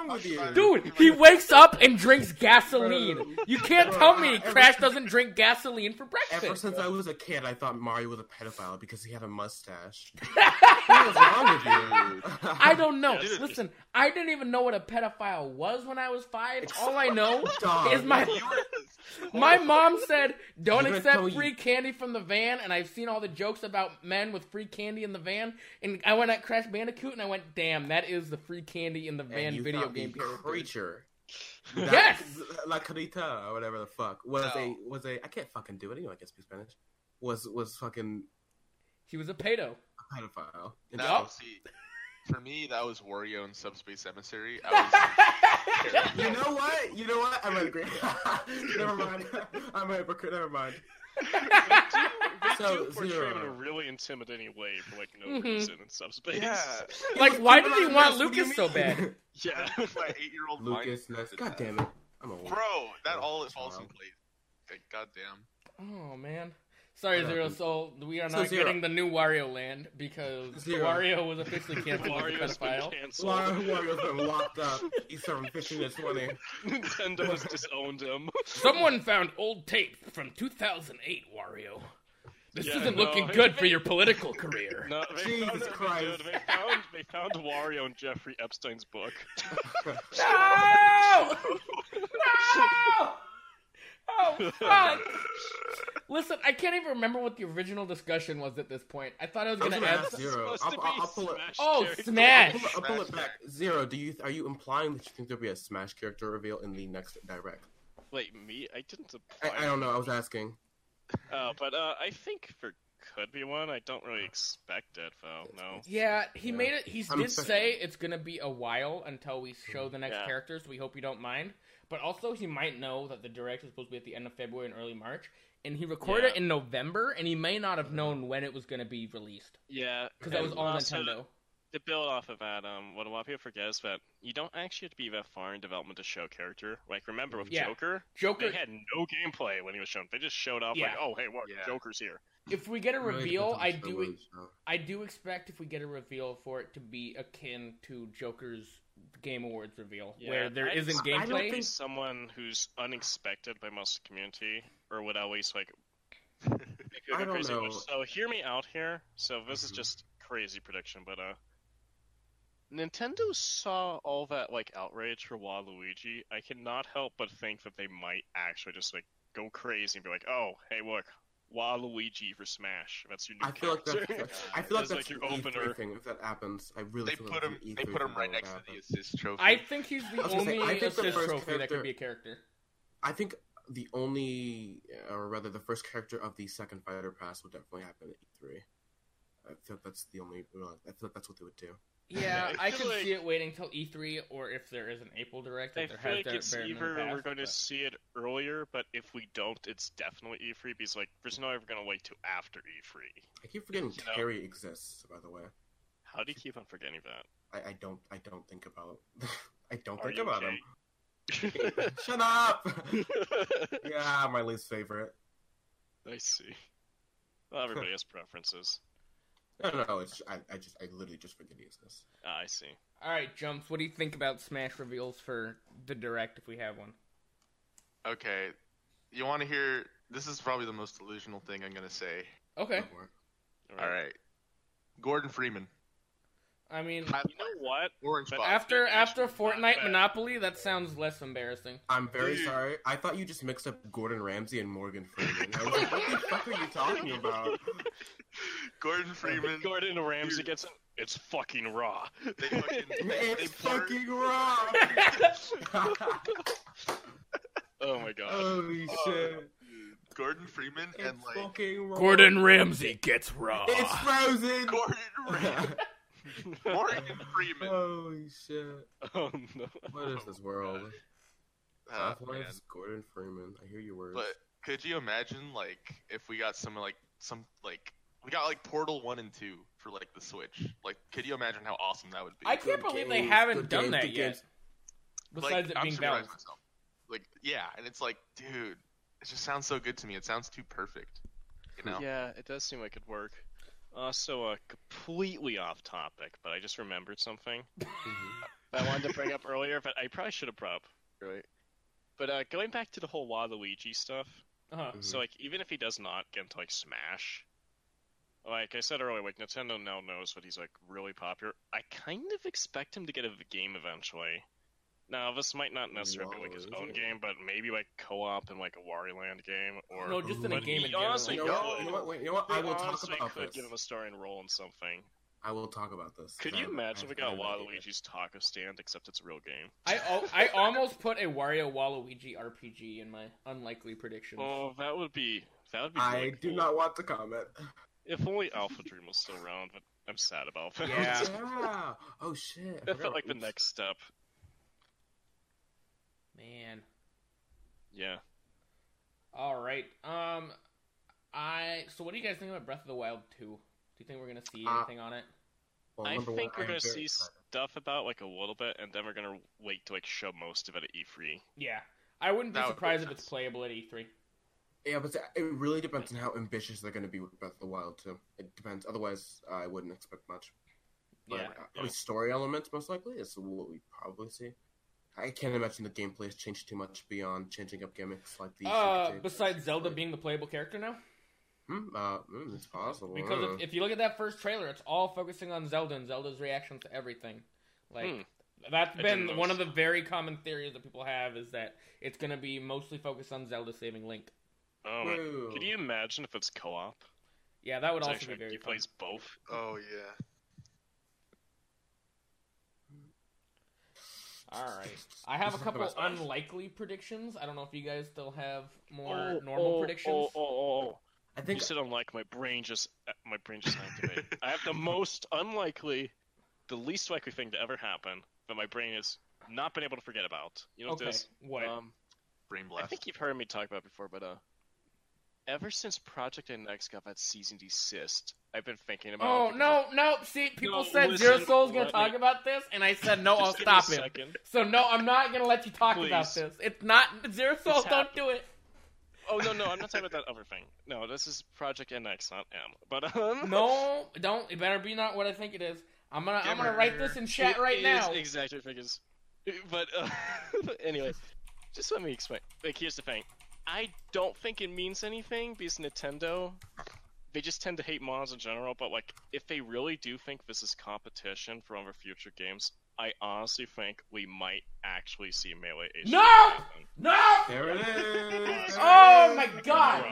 What's wrong with you, Dude, he wakes up and drinks gasoline. You can't tell me Crash doesn't drink gasoline for breakfast. Ever since I was a kid, I thought Mario was a pedophile because he had a mustache. What's wrong with you? I don't know. Dude. Listen, I didn't even know what a pedophile was when I was five. All I know Dog. is my my mom said, "Don't I'm accept tell you- free candy from the van." And I've seen all the jokes about men with free candy in the van. And I went at Crash Bandicoot, and I went, "Damn, that is the free candy in the van video thought the game character." creature. Yes! La Carita or whatever the fuck was No. a was a I can't fucking do it. Anyone can speak Spanish. Was was fucking He was a pedo. a pedophile. And No, Yup. see, for me that was Wario and Subspace Emissary. I You know what? You know what? I might agree. Never mind. I'm a hypocrite. Never mind. They So, do portray Zero. him in a really intimidating way for like no Mhm. reason in subspace. yeah, Like, why did he want do Lucas so bad? yeah. my eight-year-old mind Lucas Ness. did God damn it. I'm old. bro. That all it That's falls in wild. place. Like, goddamn. Oh man. Sorry, Zero happened? Soul. We are So, not Zero. getting the new Wario Land because Zero. Wario was officially canceled as a Mario's been canceled. Wario, Wario's been locked up. He's serving 15 to 20. Nintendo has disowned him. Someone found old tape from 2008, Wario. This Yeah, isn't no, looking they- good for your political career. No, they Jesus found, Christ. They found they found Wario in Jeffrey Epstein's book. No! No! Oh, fuck! Listen, I can't even remember what the original discussion was at this point. I thought I was gonna gonna add. ask Zero. Supposed to I'll, I'll pull it. Smash Oh, character. Smash! I'll pull, it- I'll pull it back. Zero. Do you are you implying that you think there'll be a Smash character reveal in the next direct? Wait, me? I didn't. I, I don't know. I was asking. Uh, but uh, I think there could be one. I don't really expect it though. No. Yeah, he Yeah. made it. He I'm did expecting- say it's gonna be a while until we show the next Yeah. characters. We hope you don't mind. But also, he might know that the direct is supposed to be at the end of February and early March, and he recorded Yeah. it in November, and he may not have known when it was gonna be released Yeah, because that was and all also, Nintendo. To build off of that, um, what a lot of people forget is that you don't actually have to be that far in development to show character. Like, remember with Yeah. Joker, Joker. they had no gameplay when he was shown. They just showed up Yeah. like, "Oh, hey, what? Yeah. Joker's here." If we get a reveal, I do really. I do expect if we get a reveal for it to be akin to Joker's Game Awards reveal, Yeah, where there I- isn't I don't gameplay. think- Someone who's unexpected by most of the community, or would always like. make it I don't crazy know. much. So hear me out here. So this is Mhm. just crazy prediction, but uh, Nintendo saw all that like outrage for Waluigi. I cannot help but think that they might actually just like go crazy and be like, "Oh, hey, look, Waluigi for Smash. That's your new I feel like character." that's, that's I feel like That's that's like your E3 opener. thing. If that happens, I really They feel put like him. They put him right next would to the happen. assist trophy. I think he's the I say, only I think the assist first trophy that could be a character. I think the only, or rather, the first character of the second fighter pass would definitely happen at E3. I feel like that's the only. well, I feel like that's what they would do. Yeah, I I feel could like- see it waiting till E3, or if there is an April direct. I That there feel has like that it's been in the either we're past, going to but- see it earlier, but if we don't, it's definitely E3 because like there's no ever going to wait till after E3. I keep forgetting You know. Exists. By the way, How do you keep on forgetting that? I, I don't. I don't think about. I don't Are think about okay? him. Shut up. yeah, my least favorite. I see. Well, everybody has preferences. No, no, no. It's I, I just I literally just forget he exists. Ah, I see. All right, jumps. What do you think about Smash reveals for the direct if we have one? Okay, you want to hear? This is probably the most delusional thing I'm gonna say. Okay. Go. All right, Gordon Freeman. I mean, You know what? Orange But box. after it's after Fortnite. Monopoly, that sounds less embarrassing. I'm very Dude. sorry. I thought you just mixed up Gordon Ramsay and Morgan Freeman. I was like, what the fuck are you talking about? Gordon Freeman. Gordon Ramsay gets it. It's fucking raw. They fucking. It's put her- fucking wrong. Oh my god. Holy oh, shit! Gordon Freeman It's and like fucking wrong. Ramsay gets raw. It's frozen. Gordon Freeman. Morgan Freeman. Holy shit! Oh no. What is this world? Uh, oh, Half-Life's man. Gordon Freeman. I hear your words. But could you imagine like if we got some like some like we got like Portal one and two for like the Switch? Like, could you imagine how awesome that would be? I can't Good believe they haven't done games, that yet. games. Besides like, it being surprised balanced. myself. Like, yeah, and it's like, dude, it just sounds so good to me. It sounds too perfect. You know? Yeah, it does seem like it'd work. Also, uh, completely off topic, but I just remembered something that I wanted to bring up earlier, but I probably should have brought up right. But uh, going back to the whole Waluigi stuff, Uh-huh. Mhm. so like even if he does not get into like Smash, like I said earlier, like Nintendo now knows that he's like really popular. I kind of expect him to get a game eventually. Now this might not necessarily be like his own Waluigi? game, but maybe like co-op in like a Wario Land game, or No, just in a game he in general. honestly You know No. what? You know what? Wait, you know what? I will talk about could this. give him a starring role in something. I will talk about this. Could you have- imagine I we got an idea. Waluigi's taco stand, except it's a real game? I I almost put a Wario Waluigi RPG in my unlikely predictions. Oh, that would be that would be. I really do cool. not want to comment. If only Alpha Dream was still around, but I'm sad about that. Yeah. yeah. Oh shit. I that felt like the next step. Man. Yeah. All right. Um, I. So, what do you guys think about Breath of the Wild 2? Do you think we're gonna see Uh, anything on it? Well, I think one, we're gonna see excited. stuff about like a little bit, and then we're gonna wait to like show most of it at E E3. Yeah. I wouldn't be That would surprised make if it's playable at E3. Yeah, but it really depends on how ambitious they're going to be with Breath of the Wild too. It depends. Otherwise, I wouldn't expect much. But, Yeah. uh, probably story elements most likely is what we probably see. I can't imagine the gameplay has changed too much beyond changing up gimmicks like these. Uh, besides Tape. Zelda being the playable character now? Hmm, uh, mm, it's possible. Because uh, if, if you look at that first trailer, it's all focusing on Zelda and Zelda's reaction to everything. Like Hmm. that's I been one of the very common theories that people have is that it's going to be mostly focused on Zelda saving Link. Oh, my- could you imagine if it's co-op? Yeah, that would It's also actually, be very he fun. plays both. Oh yeah. All right, I have a couple unlikely predictions. I don't know if you guys still have more Oh, normal oh, predictions. Oh, oh, oh, oh. I You think said unlike my brain just my brain just activated. I have the most unlikely, the least likely thing to ever happen that my brain has not been able to forget about. You know what okay, this? what? Um, Brain blast. I think you've heard me talk about it before, but uh, ever since Project NX got that cease and desist, I've been thinking about. Oh no, no! See, people No, said listen, Zero Soul's gonna talk me- about this, and I said no. I'll stop it. So no, I'm not gonna let you talk about this. It's not Zero Soul. Don't happened. do it. Oh no, no, I'm not talking about that other thing. No, this is Project NX, not M. But um, No, don't. It better be not what I think it is. I'm gonna I'm gonna write this in chat It right is now. Exactly figures. But uh, anyway, just let me explain. Like, here's the thing. I don't think it means anything because Nintendo, they just tend to hate mods in general. But like, if they really do think this is competition for other future games, I honestly think we might actually see Melee HD. No! happen. No! There it is. Oh my god!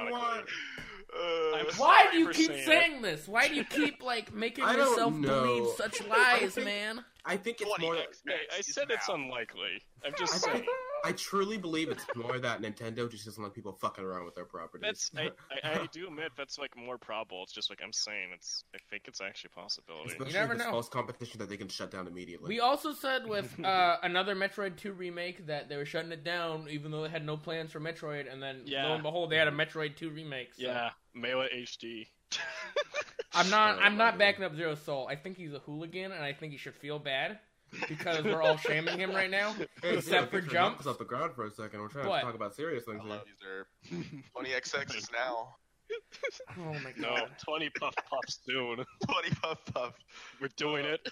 Uh, Why do you keep saying saying this? Why do you keep like making yourself know. believe such lies, think- man? I think it's more. X Hey, I said it's now. unlikely. I'm I, just saying. think, I truly believe it's more that Nintendo just doesn't like people fucking around with their properties. That's I, I, I do admit that's like more probable. It's just like I'm saying it's I think it's actually a possibility. Especially never if it's know. false competition that they can shut down immediately. We also said with uh, another Metroid 2 remake that they were shutting it down, even though they had no plans for Metroid, and then lo and behold, they had a Metroid 2 remake. so- Yeah, Melee HD. I'm not. Oh, I'm not backing up Zero Soul. I think he's a hooligan, and I think he should feel bad because we're all shaming him right now, Hey, except for get jumps. off the ground for a second. We're trying What? to talk about serious things Hello, here. these are 20xx's now. Oh my No, god. 20 puff puffs soon. 20 puff puff. We're doing it.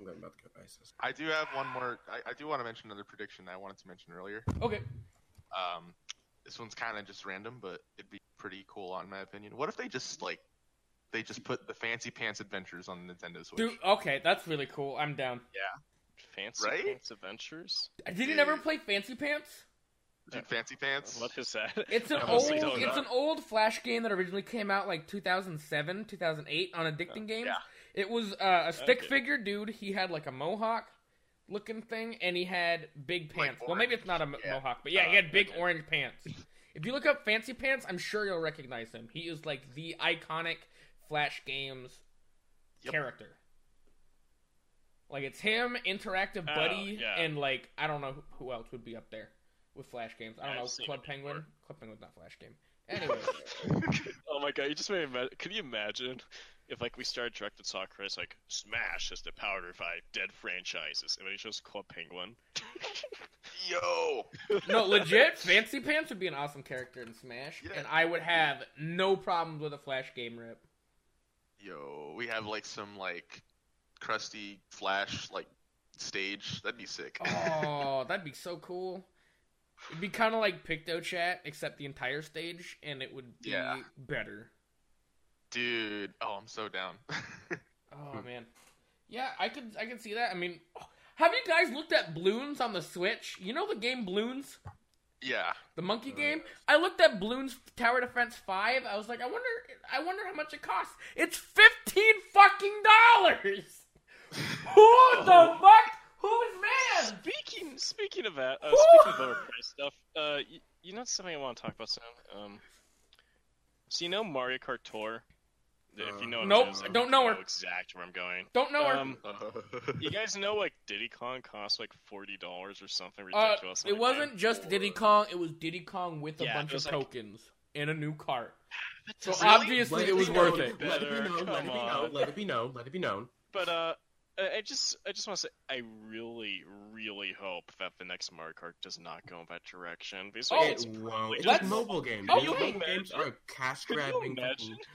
I'm about to get ISIS. I do have one more. I, I do want to mention another prediction I wanted to mention earlier. Okay. Um, this one's kind of just random, but it'd be pretty cool, in my opinion. What if they just like they just put the Fancy Pants Adventures on the Nintendo Switch? Dude. Okay, that's really cool. I'm down. Yeah. Fancy Right? Pants Adventures. Did you never play Fancy Pants? Dude, Fancy Pants. What is that? It's an old. It's know. an old Flash game that originally came out like 2007, 2008 on Addicting Games. yeah. It was uh, a stick Okay. figure dude. He had like a mohawk looking thing, and he had big Like pants. well, maybe it's not a mo- yeah. mohawk, but yeah, he Uh, had big okay. orange pants. If you look up Fancy Pants, I'm sure you'll recognize him. He is like the iconic Flash Games Yep. character. Like it's him, Interactive Oh, Buddy, yeah. and like I don't know who- who else would be up there with Flash Games. I don't I've know Club Penguin. before. Club Penguin's not Flash Game. Anyway, oh my god, you just made me. Ima- Could you imagine if like we started directed talk Chris like Smash has the power to revive dead franchises, and then he shows Club Penguin. Yo. no, legit, Fancy Pants would be an awesome character in Smash, Yeah. and I would have no problems with a Flash game rip. Yo, we have like some like crusty Flash like stage. That'd be sick. Oh, that'd be so cool. It'd be kind of like Picto Chat, except the entire stage, and it would be Yeah. better. Dude, oh, I'm so down. Oh man, yeah, I could I could see that. I mean, have you guys looked at Bloons on the Switch? You know the game Bloons, yeah. the monkey game. I looked at Bloons Tower Defense Five. I was like, I wonder, I wonder how much it costs. It's fifteen fucking dollars. Who the fuck? Who's mad? Speaking speaking of that, uh, speaking of lower price stuff, uh, you, you know something I want to talk about soon. Um, so you know Mario Kart Tour. If you know, what Nope, I don't know her. exactly where I'm going. Don't know her. Um, you guys know like Diddy Kong costs like forty dollars or something Uh, ridiculous. in it the wasn't game? just Diddy Kong. It was Diddy Kong with a Yeah, bunch of like- tokens and a new cart. So Really? obviously Let it was worth it. Let it be known. Let it be known. Let it be known. Let it be known. But uh, I I just I just want to say I really really hope that the next Mario Kart does not go in that direction because like, Oh, it's it probably won't. It's just just mobile games. Oh, Those you mobile games are cash grabbing.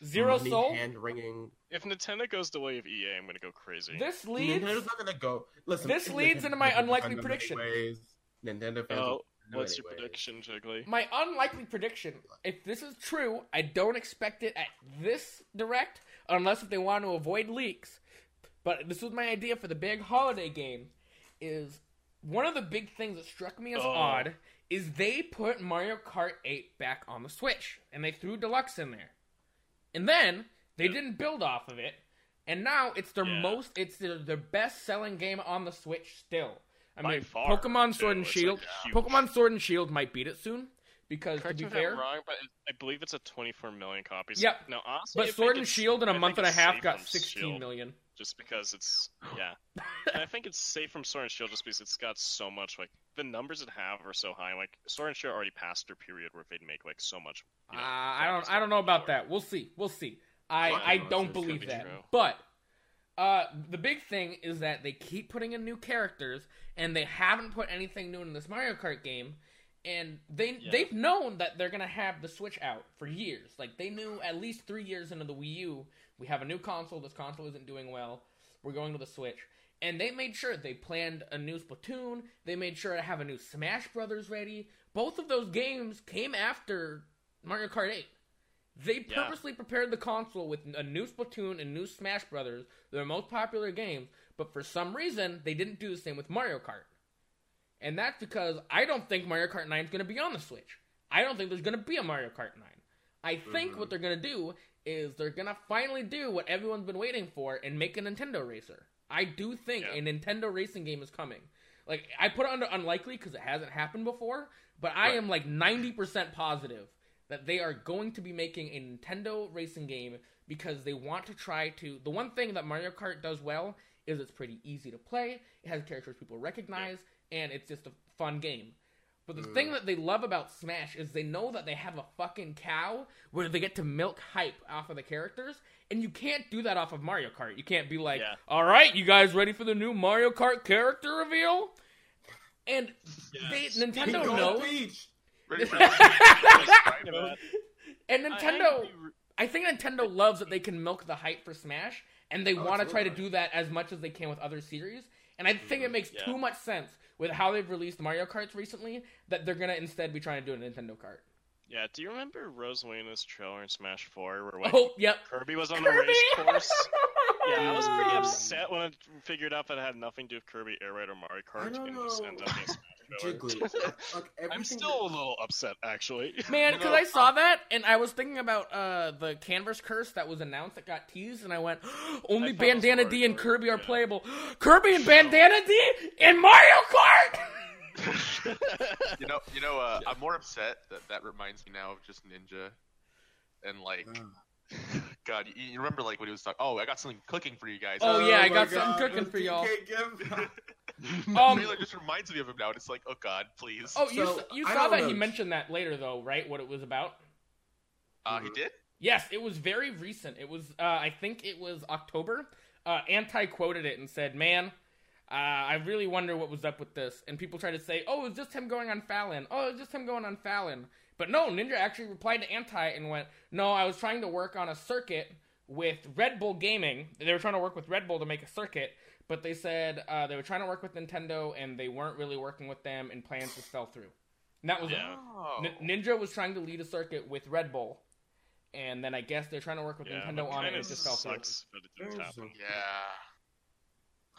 Zero Soul. hand wringing. if Nintendo goes the way of EA, I'm gonna go crazy. This leads. Nintendo's not gonna go. Listen, This Nintendo leads into my unlikely prediction. anyways. Nintendo fans. Oh, what's your anyways. prediction, Jiggly? My unlikely prediction, if this is true, I don't expect it at this direct, unless if they want to avoid leaks. But this was my idea for the big holiday game. Is one of the big things that struck me as Oh. odd is they put Mario Kart 8 back on the Switch and they threw Deluxe in there, and then they didn't build off of it, and now it's their Yeah. most, it's their, their best selling game on the Switch still. I By mean, far, Pokemon too. Sword and Shield. like. Pokemon Sword and Shield might beat it soon, because Correct to be fair, wrong, but I believe it's a 24 million copies. Yep. No, honestly, but Sword and Shield in a I month and a half got from 16 Shield, million. Just because it's yeah, and I think it's safe from Sword and Shield just because it's got so much like the numbers it have are so high. Like Sword and Shield already passed their period where they'd make like so much. You Uh, I don't. I don't know about that. We'll see. We'll see. I Well, I I don't know, don't it's gonna believe be that. true. But uh, the big thing is that they keep putting in new characters, and they haven't put anything new in this Mario Kart game. And they Yeah. they've known that they're gonna have the Switch out for years. Like they knew at least three years into the Wii U, we have a new console. This console isn't doing well. We're going to the Switch. And they made sure they planned a new Splatoon. They made sure to have a new Smash Brothers ready. Both of those games came after Mario Kart 8. They Yeah. purposely prepared the console with a new Splatoon and new Smash Brothers, their most popular games, but for some reason they didn't do the same with Mario Kart. And that's because I don't think Mario Kart 9 is going to be on the Switch. I don't think there's going to be a Mario Kart 9. I think Mhm. what they're going to do is they're going to finally do what everyone's been waiting for and make a Nintendo racer. I do think Yeah. a Nintendo racing game is coming. Like I put it under unlikely because it hasn't happened before, but I Right. am like 90% positive that they are going to be making a Nintendo racing game because they want to try to. The one thing that Mario Kart does well is it's pretty easy to play. It has characters people recognize, and it's just a fun game. But the Mm. thing that they love about Smash is they know that they have a fucking cow where they get to milk hype off of the characters, and you can't do that off of Mario Kart. You can't be like, Yeah. "All right, you guys ready for the new Mario Kart character reveal?" And they, Nintendo Go knows. Peach! Ready for Yeah, but And I- I Nintendo, I think Nintendo loves that they can milk the hype for Smash, and they Oh, want to try to do that as much as they can with other series. And I think it makes Yeah. too much sense with how they've released Mario Karts recently that they're gonna instead be trying to do a Nintendo Kart. Yeah, do you remember Rosalina's trailer in Smash 4 where like, Oh, yep. Kirby was on Kirby! the race course? Yeah, I was pretty upset when I figured out that it had nothing to do with Kirby Air Ride or Mario Kart and just ended up being Smash trailer. Jiggly. like, everything I'm still a little upset, actually. Man, You because know, I saw that and I was thinking about uh, the Canvas Curse that was announced that got teased, and I went, only I thought it was Bandana Dee and Kirby are yeah. playable. Kirby and Bandana Dee in Mario Kart. You know, you know, uh, I'm more upset that that reminds me now of just Ninja, and like, Ugh. God, you, you remember like when he was talking? Oh, I got something cooking for you guys. Oh, yeah, I my got something cooking for y'all. DK gift. the Um, trailer just reminds me of him now, and it's like, oh God, please. Oh, you So, you saw don't that he mentioned that later though, right? What it was about? uh, he did. Yes, it was very recent. It was, uh, I think it was October. Uh, Anti quoted it and said, "Man, uh, I really wonder what was up with this." And people try to say, "Oh, it was just him going on Fallon. Oh, it was just him going on Fallon." But no, Ninja actually replied to Anti and went, "No, I was trying to work on a circuit with Red Bull Gaming. They were trying to work with Red Bull to make a circuit." But they said uh, they were trying to work with Nintendo, and they weren't really working with them, and plans just fell through. And that was. Yeah. N- Ninja was trying to lead a circuit with Red Bull, and then I guess they're trying to work with yeah, Nintendo on it. and It just fell through. sucks it didn't yeah.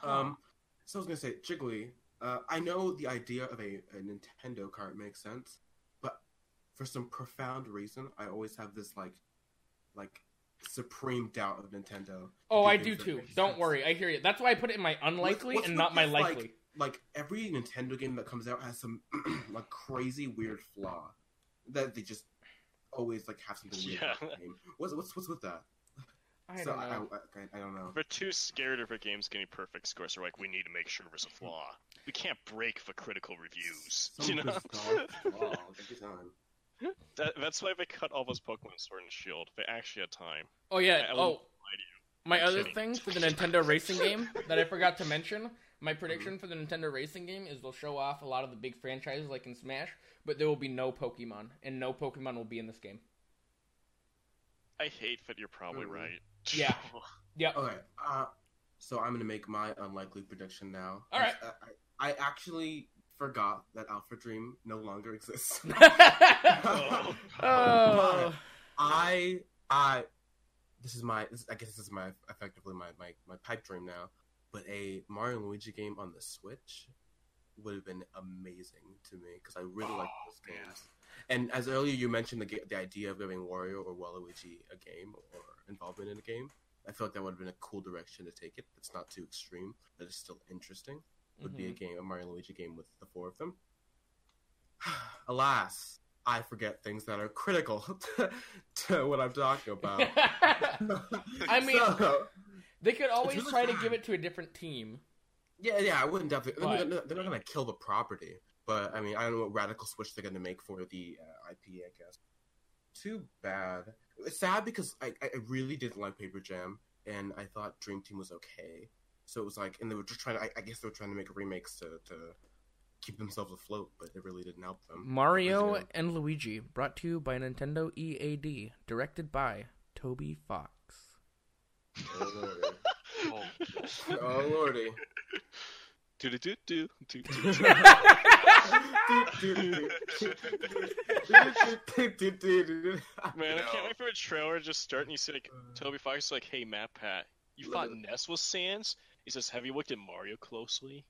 Um, so I was gonna say, Jiggly. Uh, I know the idea of a, a Nintendo cart makes sense, but for some profound reason, I always have this like, like supreme doubt of Nintendo. Oh, I Do do things that too. make Don't sense. worry, I hear you. That's why I put it in my unlikely what's and not my this, like- likely. Like every Nintendo game that comes out has some like crazy weird flaw that they just always like have something weird about Yeah. the game. What's what's what's with that? I so don't I, know. I, I, I don't know. We're too scared of our games getting perfect scores. So we're like, we need to make sure there's a flaw. We can't break the critical reviews. Some you know? bizarre flaw every time. That, that's why they cut all those Pokemon Sword and Shield. They actually had time. Oh yeah. I Oh, won't lie to you. my I'm other kidding. thing for the Nintendo racing game that I forgot to mention. My prediction for the Nintendo racing game is they'll show off a lot of the big franchises like in Smash, but there will be no Pokemon, and no Pokemon will be in this game. I hate that you're probably Mhm. right. Yeah. yeah. Okay, uh, so I'm gonna make my unlikely prediction now. All right. I, I, I actually forgot that Alpha Dream no longer exists. Oh. oh. I, I, this is my, this, I guess this is my effectively my, my my pipe dream now. But a Mario and Luigi game on the Switch would have been amazing to me because I really like Oh, those man. games. And as earlier you mentioned the the idea of giving Wario or Waluigi a game or involvement in a game, I feel like that would have been a cool direction to take it. It's not too extreme, but it's still interesting. Would be a Mhm. game, a Mario Luigi game with the four of them. Alas, I forget things that are critical to, to what I'm talking about. I mean, So, they could always really try to give it to a different team. yeah, yeah, I wouldn't definitely. They're, But- not- they're not gonna kill the property, but I mean, I don't know what radical switch they're gonna make for the uh, IP. I guess. Too bad. It's sad because I, I really didn't like Paper Jam, and I thought Dream Team was okay. So it was like, and they were just trying. To, I, I guess they were trying to make remakes to, to keep themselves afloat, but it really didn't help them. Mario and Luigi, brought to you by Nintendo EAD, directed by Toby Fox. Oh lordy. Oh, Oh lordy. Do do do do do. do. Man, I can't wait for a trailer to just start and you see like uh, Toby Fox is like, "Hey, MatPat, you thought uh, Ness was Sans?" He says, "Have you looked at Mario closely?"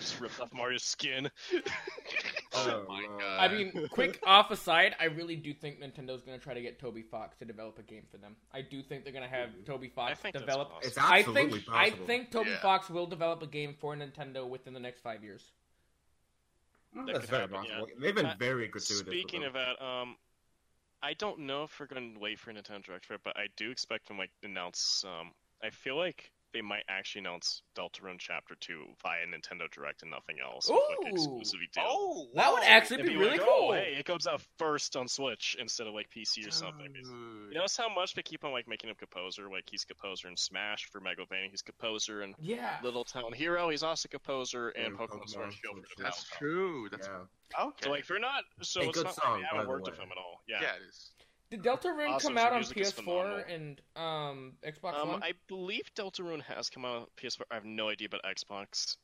Just ripped off Mario's skin. oh my god. I mean, quick off aside, I really do think Nintendo's going to try to get Toby Fox to develop a game for them. I do think they're going to have Toby I Fox think develop. possible. It's I absolutely think possible. I think Toby Yeah. Fox will develop a game for Nintendo within the next five years. That That's very happen, possible. They've been Uh, very gratuitous. Speaking of that, um, I don't know if we're going to wait for Nintendo Direct for it, but I do expect them like to announce. Um, I feel like they might actually announce Deltarune Chapter Two via Nintendo Direct and nothing else. with, like, Ooh. deal. oh, That would actually It'd be be really like, cool. Oh, hey, it comes out first on Switch instead of like PC or something. You notice how much they keep on like making him composer? Like he's composer in Smash for Megalovania. He's composer in Yeah. Little Town Hero. He's also composer in And Pokemon Pokemon Sword and Shield. That's Town. true. That's yeah. okay. So like they're not. So Hey, it's not song, like they haven't the worked way. with him at all. Yeah. yeah, it is. Did Deltarune Also, come out on PS4 and um, Xbox Um, One? I believe Deltarune has come out on PS4. I have no idea about Xbox.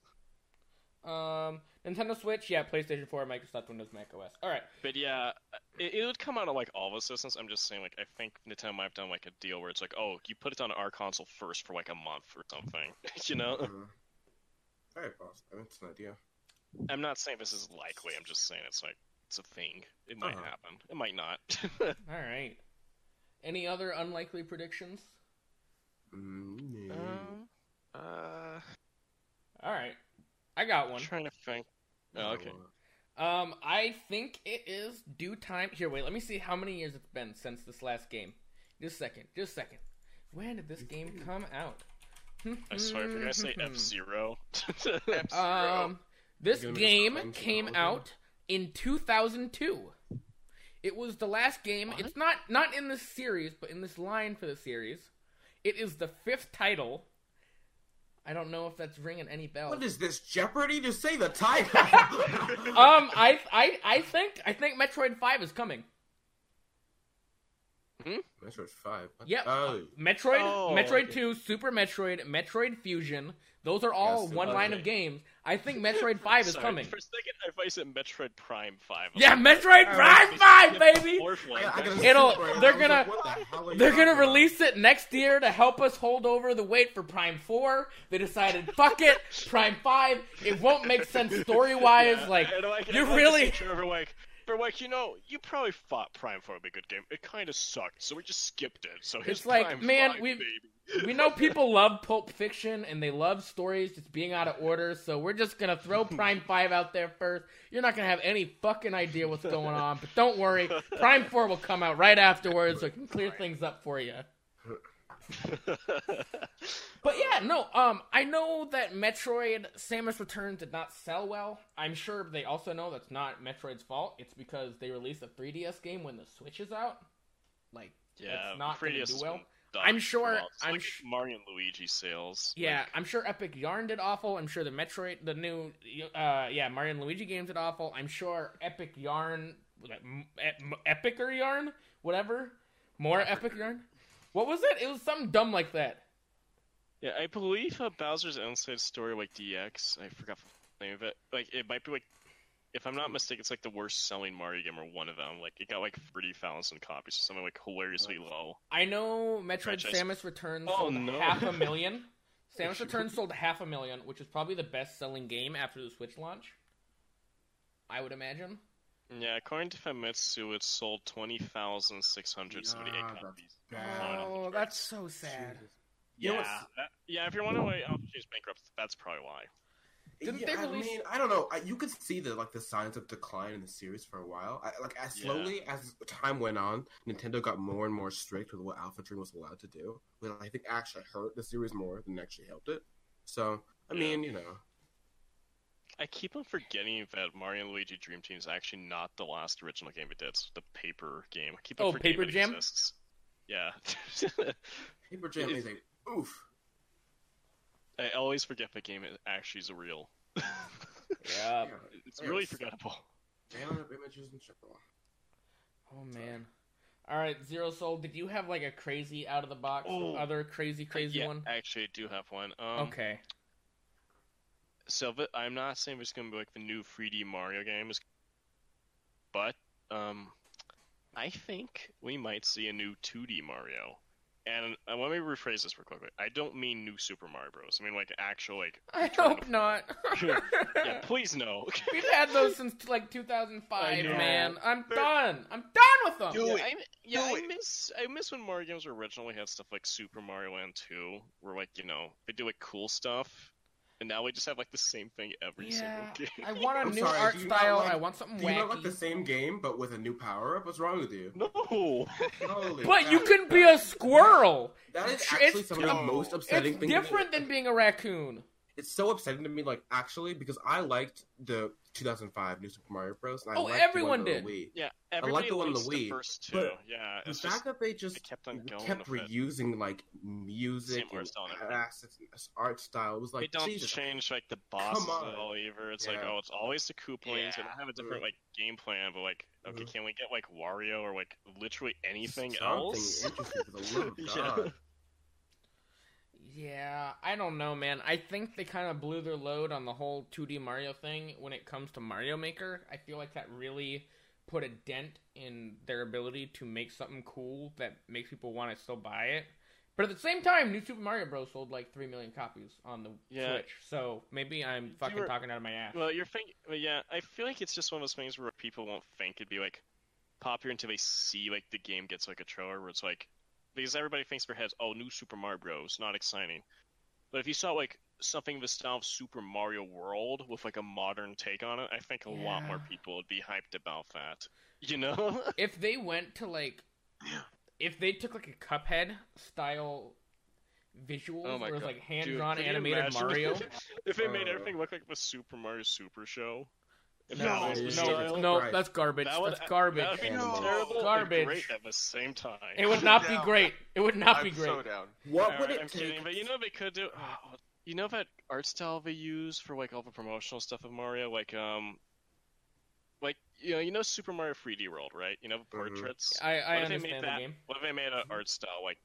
Um, Nintendo Switch, yeah, PlayStation 4, Microsoft Windows, Mac OS. All right. But yeah, it, it would come out on like all the systems. I'm just saying, like, I think Nintendo might have done like a deal where it's like, oh, you put it on our console first for like a month or something. you know? Mhm. Very possible. It's an idea. I'm not saying this is likely. I'm just saying it's like it's a thing. It might Uh-huh. happen. It might not. All right. Any other unlikely predictions? Mm, yeah. um, uh, All right. I got I'm one. trying to think. Oh, okay. Um, I think it is due time. Here, wait. Let me see how many years it's been since this last game. Just a second. Just a second. When did this game come out? I swear, if you're gonna say F Zero, Um, this You're gonna be game came technology? out in 2002. It was the last game. What? It's not not in this series, but in this line for the series. It is the fifth title. I don't know if that's ringing any bells. What is this Jeopardy? Just say the title. um, I I I think I think Metroid Five is coming. Hmm? Metroid Five. What? Yep. Oh, Metroid, Oh, Metroid okay. 2, Super Metroid, Metroid Fusion. Those are all Yes, one line okay. of games. I think Metroid 5 is Sorry, coming. For a second, I thought you said Metroid Prime Five. Yeah, Metroid Prime 5, baby! Fourth one. I, I It'll- they're gonna- like, the hell are you They're gonna about? release it next year to help us hold over the wait for Prime 4. They decided, fuck it, Prime 5. It won't make sense story wise. Yeah, Like, like, you really. to Trevor like, like, you know, you probably thought Prime Four would be a good game. It kind of sucked, so we just skipped it. So It's like, Prime man, we've- We know people love Pulp Fiction and they love stories just being out of order, so we're just gonna throw Prime 5 out there first. You're not gonna have any fucking idea what's going on, but don't worry, Prime 4 will come out right afterwards so it can clear things up for you. But yeah, no, um, I know that Metroid Samus Returns did not sell well. I'm sure they also know that's not Metroid's fault. It's because they released a 3DS game when the Switch is out. Like, yeah, That's not gonna 3DS do well. I'm sure- for a while. It's I'm like sh- Mario and Luigi sales. Yeah, Like, I'm sure Epic Yarn did awful. I'm sure the Metroid, the new, uh, yeah, Mario and Luigi games did awful. I'm sure Epic Yarn, like, m- e- Epicer Yarn, whatever, more Epic Yarn. What was it? It was something dumb like that. yeah, I believe uh, Bowser's Inside Story, like DX. I forgot the name of it. Like, it might be like, if I'm not mistaken, it's like the worst selling Mario game or one of them. Like, it got like thirty thousand copies, or something like hilariously low. I know Metroid Franchise. Samus Returns Oh, sold no. half a million. Samus Returns sold half a million, which is probably the best-selling game after the Switch launch. I would imagine. Yeah, according to Famitsu, it sold twenty thousand six hundred seventy-eight Yeah, copies. bad. That's so sad. You know Yeah, that- yeah. If you're wondering why LG is bankrupt, that's probably why. Didn't yeah, they I mean, I don't know. I, you could see the like the signs of decline in the series for a while. I, like as Yeah. slowly as time went on, Nintendo got more and more strict with what Alpha Dream was allowed to do. Which I think actually hurt the series more than actually helped it. So I Yeah. mean, you know, I keep on forgetting that Mario and Luigi Dream Team is actually not the last original game it did. It's the paper game. I keep on Oh, forgetting Paper it Jam? exists. Yeah. Paper Jam It- is a oof. I always forget the game actually is real. Yeah. Yeah, It's really Yes. forgettable. Jailing up images and shit. Oh man. All right, Zero Soul. Did you have like a crazy out of the box, Oh. other crazy, crazy yeah, one? I actually do have one. Um, okay. So but I'm not saying it's gonna be like the new 3D Mario games, but um, I think we might see a new 2D Mario. And uh, let me rephrase this real quickly. I don't mean new Super Mario Bros. I mean like actual like. I hope of- not. yeah, please no. We've had those since like 2005, man. I'm But- done. I'm done with them. Do yeah, it. I, yeah, Do I it. miss I miss when Mario games originally had stuff like Super Mario Land 2, where like you know they do like cool stuff, and now we just have like the same thing every Yeah, single game. I want a I'm new sorry, art do you not style. like- I want something Do you not wacky. like the same game but with a new power up? What's wrong with you? no, Holy But you can be a squirrel. That is It's- actually it's some of the oh, most upsetting It's things. to different than being a raccoon. It's so upsetting to me, like actually, because I liked the 2005 New Super Mario Bros. And I Oh, liked everyone the one did. the Wii. yeah, like everybody the one on the likes Wii, first two. but yeah, The it's fact that they just kept on going kept with it. reusing like music Same art and style and everything. assets and art style it was like they don't Jesus. change like the bosses Come on. at all either. It's like oh, it's always the Koopalings. They Yeah. don't have a different like game plan, but like okay, Mhm. can we get like Wario or like literally anything Something else? interesting for the love of Yeah. God. Yeah, I don't know, man. I think they kind of blew their load on the whole 2D Mario thing when it comes to Mario Maker. I feel like that really put a dent in their ability to make something cool that makes people want to still buy it. But at the same time, New Super Mario Bros. sold like 3 million copies on the Yeah. Switch. So maybe I'm fucking were- talking out of my ass. Well, you're thinking, well, yeah. I feel like it's just one of those things where people won't think it'd be like popular until they see like the game gets like a trailer where it's like because everybody thinks in their heads, oh, new Super Mario Bros. Not exciting. But if you saw like something of the style of Super Mario World with like a modern take on it, I think a lot more people would be hyped about that. You know? if they went to like if they took like a cuphead style visuals Oh my where it God. like hand drawn animated mario if they made everything look like the Super Mario Super Show. If no no was the yeah, style, yeah. no Right. that's garbage that would, that's garbage That would be No. terrible Garbage. and great at the same time. it would not be great it would not I'm be great so down. What Alright, would it I'm take? kidding, but you know what they could do? Oh, you know that art style they use for like all the promotional stuff of Mario, like um, like you know, you know Super Mario 3D World, right? You know the Mhm. portraits. i, I what if they made understand the that? game What if they made an art style like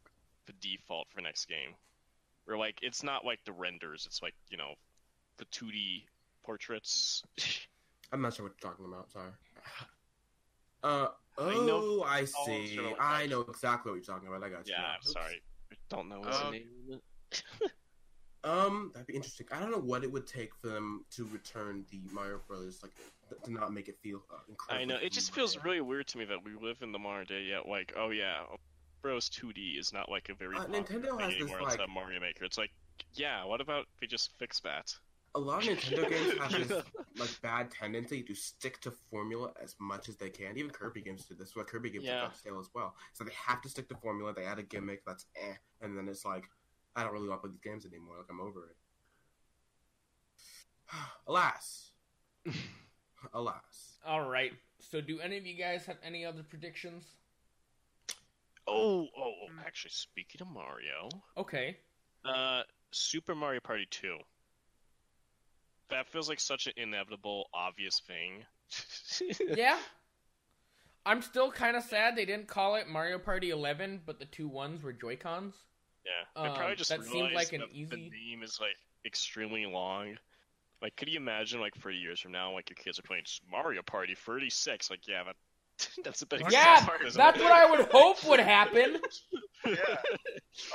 the default for next game, where like it's not like the renders, it's like you know, the 2D portraits. I'm not sure what you're talking about. Sorry. Uh oh, I know- I see. sure, I know exactly what you're talking about. I got you. yeah, now. Oops. sorry, I don't know what's Um, the name. of it. Um, that'd be interesting. I don't know what it would take for them to return the Mario Brothers, like th- to not make it feel uh, incredible. I know it just feels really weird to me that we live in the modern day yet. Like, oh yeah, Bros 2D is not like a very Uh, popular Nintendo thing has this, anymore like- outside of Mario Maker. It's like, yeah, what about if we just fix that? A lot of Nintendo games have this like bad tendency to stick to formula as much as they can. Even Kirby games do this. What Kirby games Yeah. have got stale as well. So they have to stick to formula. They add a gimmick that's eh, and then it's like, I don't really want to play these games anymore. Like I'm over it. Alas, alas. all right so do any of you guys have any other predictions Oh, oh, oh, actually, speaking of Mario, okay uh, Super Mario Party 2. That feels like such an inevitable, obvious thing. yeah i'm still kind of sad they didn't call it mario party 11 but the two ones were joy cons Yeah, they Um, probably just that seemed like an that the easy- name is like extremely long. Like, could you imagine like 30 years from now, like your kids are playing Mario Party 36? Like, yeah, that, that's a bit. yeah hard, isn't that's it? what i would hope would happen Yeah.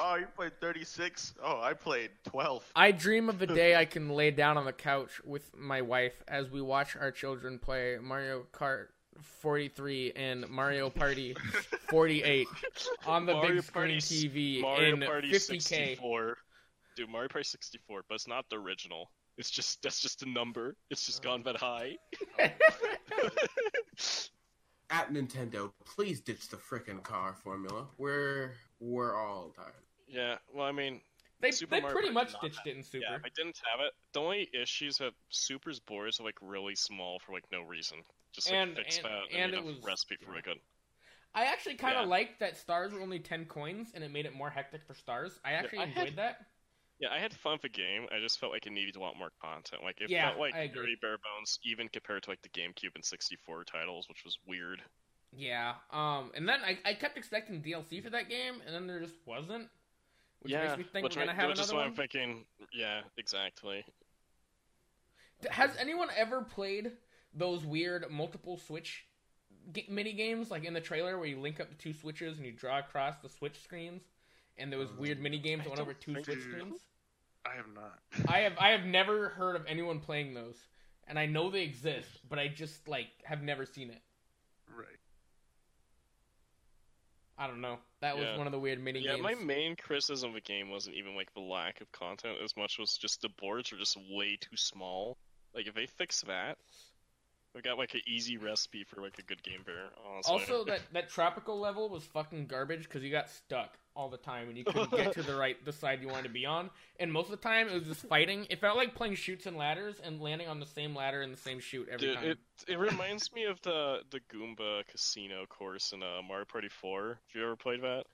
Oh, you played 36? Oh, I played 12. I dream of the day I can lay down on the couch with my wife as we watch our children play Mario Kart 43 and Mario Party 48 on the Mario big screen Party- TV Mario in Party 50k. 64. Dude, Mario Party 64, but it's not the original. It's just that's just a number. It's just oh. gone that high. At Nintendo, please ditch the frickin' car formula. We're we're all tired. yeah, well, I mean, They, Super they Mario pretty Party much not ditched it in Super. yeah, I didn't have it, the only issues that Super's boards are like really small for like no reason. Just like And- fix and- that and made it a was- recipe for like I actually kind of Yeah. liked that stars were only 10 coins and it made it more hectic for stars. I actually I enjoyed had- that. Yeah, I had fun with the game. I just felt like it needed a lot more content. Like it Yeah, felt like very bare bones, even compared to like the GameCube and 64 titles, which was weird. Yeah. Um, and then I, I kept expecting DLC for that game, and then there just wasn't. Which yeah, makes me think which, we're gonna have which is another why one. I'm thinking. Yeah, exactly. Has anyone ever played those weird multiple switch mini games like in the trailer where you link up the two switches and you draw across the switch screens? And there was weird mini games that went over two switch screens. I have not. I have I have never heard of anyone playing those, and I know they exist, but I just like have never seen it. Right. I don't know. That was one of the weird mini Yeah, games. Yeah, my main criticism of the game wasn't even like the lack of content as much was just the boards are just way too small. Like if they fix that, we got like an easy recipe for like a good game bear. Honestly. Also, that that tropical level was fucking garbage because you got stuck all the time and you couldn't get to the right the side you wanted to be on. And most of the time, it was just fighting. It felt like playing Chutes and Ladders and landing on the same ladder and the same chute every Dude, time. it it reminds me of the the Goomba Casino course in uh, Mario Party 4. Have you ever played that?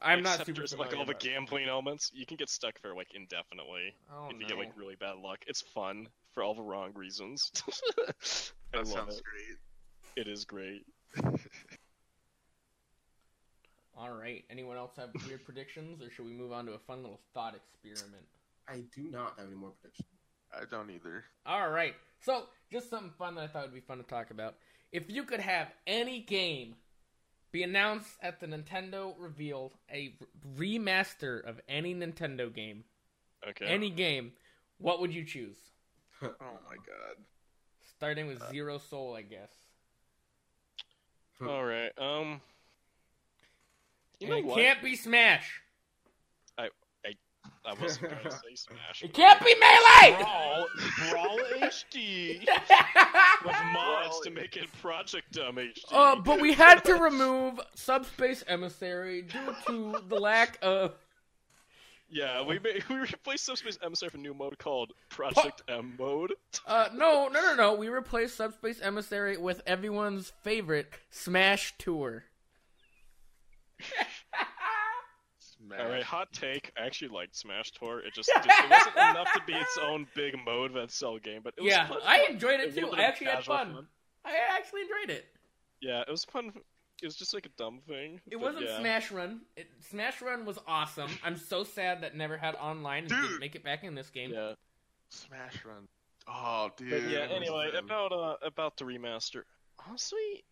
I'm not super there's like all the gambling elements. You can get stuck there like indefinitely Oh, if you no. get like really bad luck. It's fun for all the wrong reasons. I That love sounds it. great. It is great. All right. Anyone else have weird predictions, or should we move on to a fun little thought experiment? I do not have any more predictions. I don't either. All right. So, just something fun that I thought would be fun to talk about. If you could have any game be announced at the Nintendo reveal, a remaster of any Nintendo game, Okay. any game, what would you choose? Oh my god. Starting with Zero Soul, I guess. All right. Um. You And know it what? can't be Smash. I I wasn't gonna say Smash. It can't be Melee. Brawl, Brawl HD with mods to make it Project Dumb HD. uh, but we had to remove Subspace Emissary due to the lack of. Yeah, we made, we replaced Subspace Emissary with a new mode called Project M mode. Uh, no, no, no, no. We replaced Subspace Emissary with everyone's favorite Smash Tour. Smash. All right, hot take. I actually liked Smash Tour. It just, just it wasn't enough to be its own big mode that cell game, but it was Yeah, fun. I enjoyed A it too. I actually had casual fun. I actually enjoyed it. Yeah, it was fun. It was just like a dumb thing. It but wasn't yeah. Smash Run. It, Smash Run was awesome. I'm so sad that never had online and didn't make it back in this game. Yeah, Smash Run. Oh, dude. but yeah. Anyway, about uh about the remaster. Honestly,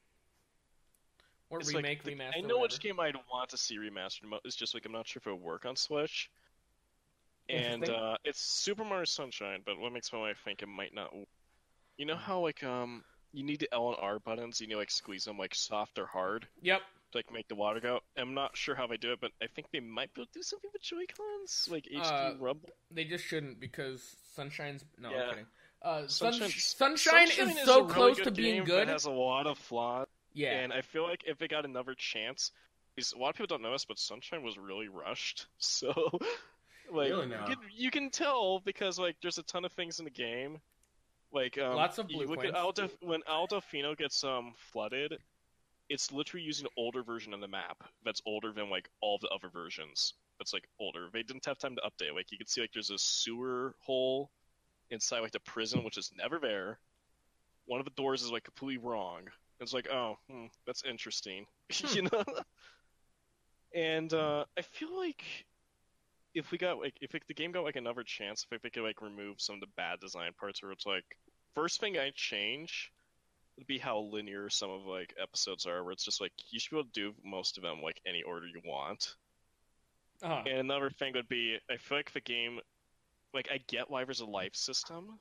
Or It's like remake, the- remaster. I know which game I'd want to see remastered. mo- It's just like I'm not sure if it would work on Switch. And uh, it's Super Mario Sunshine, but what makes my wife think it might not? w- You know how like um you need the L and R buttons, you need to, like squeeze them like soft or hard Yep. to like make the water go. I'm not sure how they do it, but I think they might be able to do something with Joy Cons, like HD Uh, rub. They just shouldn't because Sunshine's no. I'm Yeah. kidding. Uh, Sun- Sunshine's- Sunshine, Sunshine is a so really close good to being game, good. It has a lot of flaws. yeah. And I feel like if it got another chance, a lot of people don't know this, but Sunshine was really rushed. So, like, Really you, can, you can tell because like there's a ton of things in the game. Like, um, Lots of blue look at. When Delfino gets um flooded, it's literally using an older version of the map that's older than like all the other versions. That's like older. They didn't have time to update. Like you can see like there's a sewer hole inside like the prison, which is never there. One of the doors is like completely wrong. It's like, oh, hmm, that's interesting, you know. and uh, I feel like if we got like if it, the game got like another chance, if they could like remove some of the bad design parts, where it's like first thing I change would be how linear some of like episodes are, where it's just like you should be able to do most of them like any order you want. Uh-huh. And another thing would be I feel like the game like I get why there's a life system,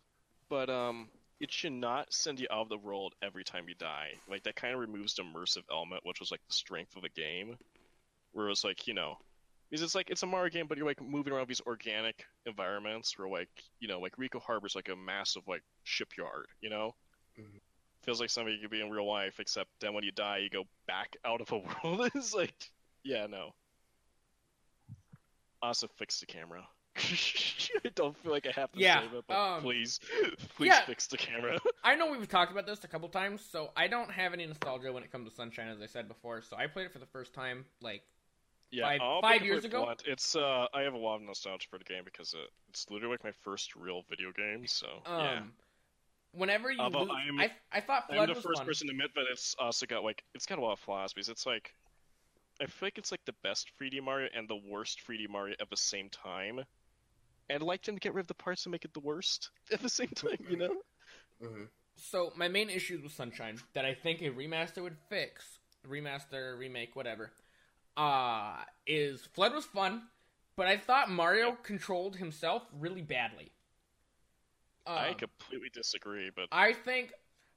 but um it should not send you out of the world every time you die. Like that kind of removes the immersive element, which was like the strength of the game. Where it was like, you know, Because it's like it's a Mario game, but you're like moving around these organic environments where like you know like Ricco Harbor's like a massive like shipyard, you know. Mhm. Feels like something you could be in real life, except then when you die, you go back out of a world. it's like, yeah, no. Also, fix the camera. I don't feel like I have to Yeah, save it, but um, please, please yeah. fix the camera. I know we've talked about this a couple times, so I don't have any nostalgia when it comes to Sunshine, as I said before. So I played it for the first time like Yeah, Five- I'll five years ago? blunt. It's uh, I have a lot of nostalgia for the game because it, it's literally like my first real video game. So um. yeah, Whenever you Although lose, I'm- I, I thought I'm the was first fun. person to admit that it's also got like it's got a lot of flaws because it's like I feel like it's like the best 3D Mario and the worst 3D Mario at the same time. And I'd like them to get rid of the parts and make it the worst at the same time, you know? hmm So my main issues with Sunshine that I think a remaster would fix, remaster, remake, whatever, uh, is FLUDD was fun, but I thought Mario controlled himself really badly. I Um, completely disagree, but I think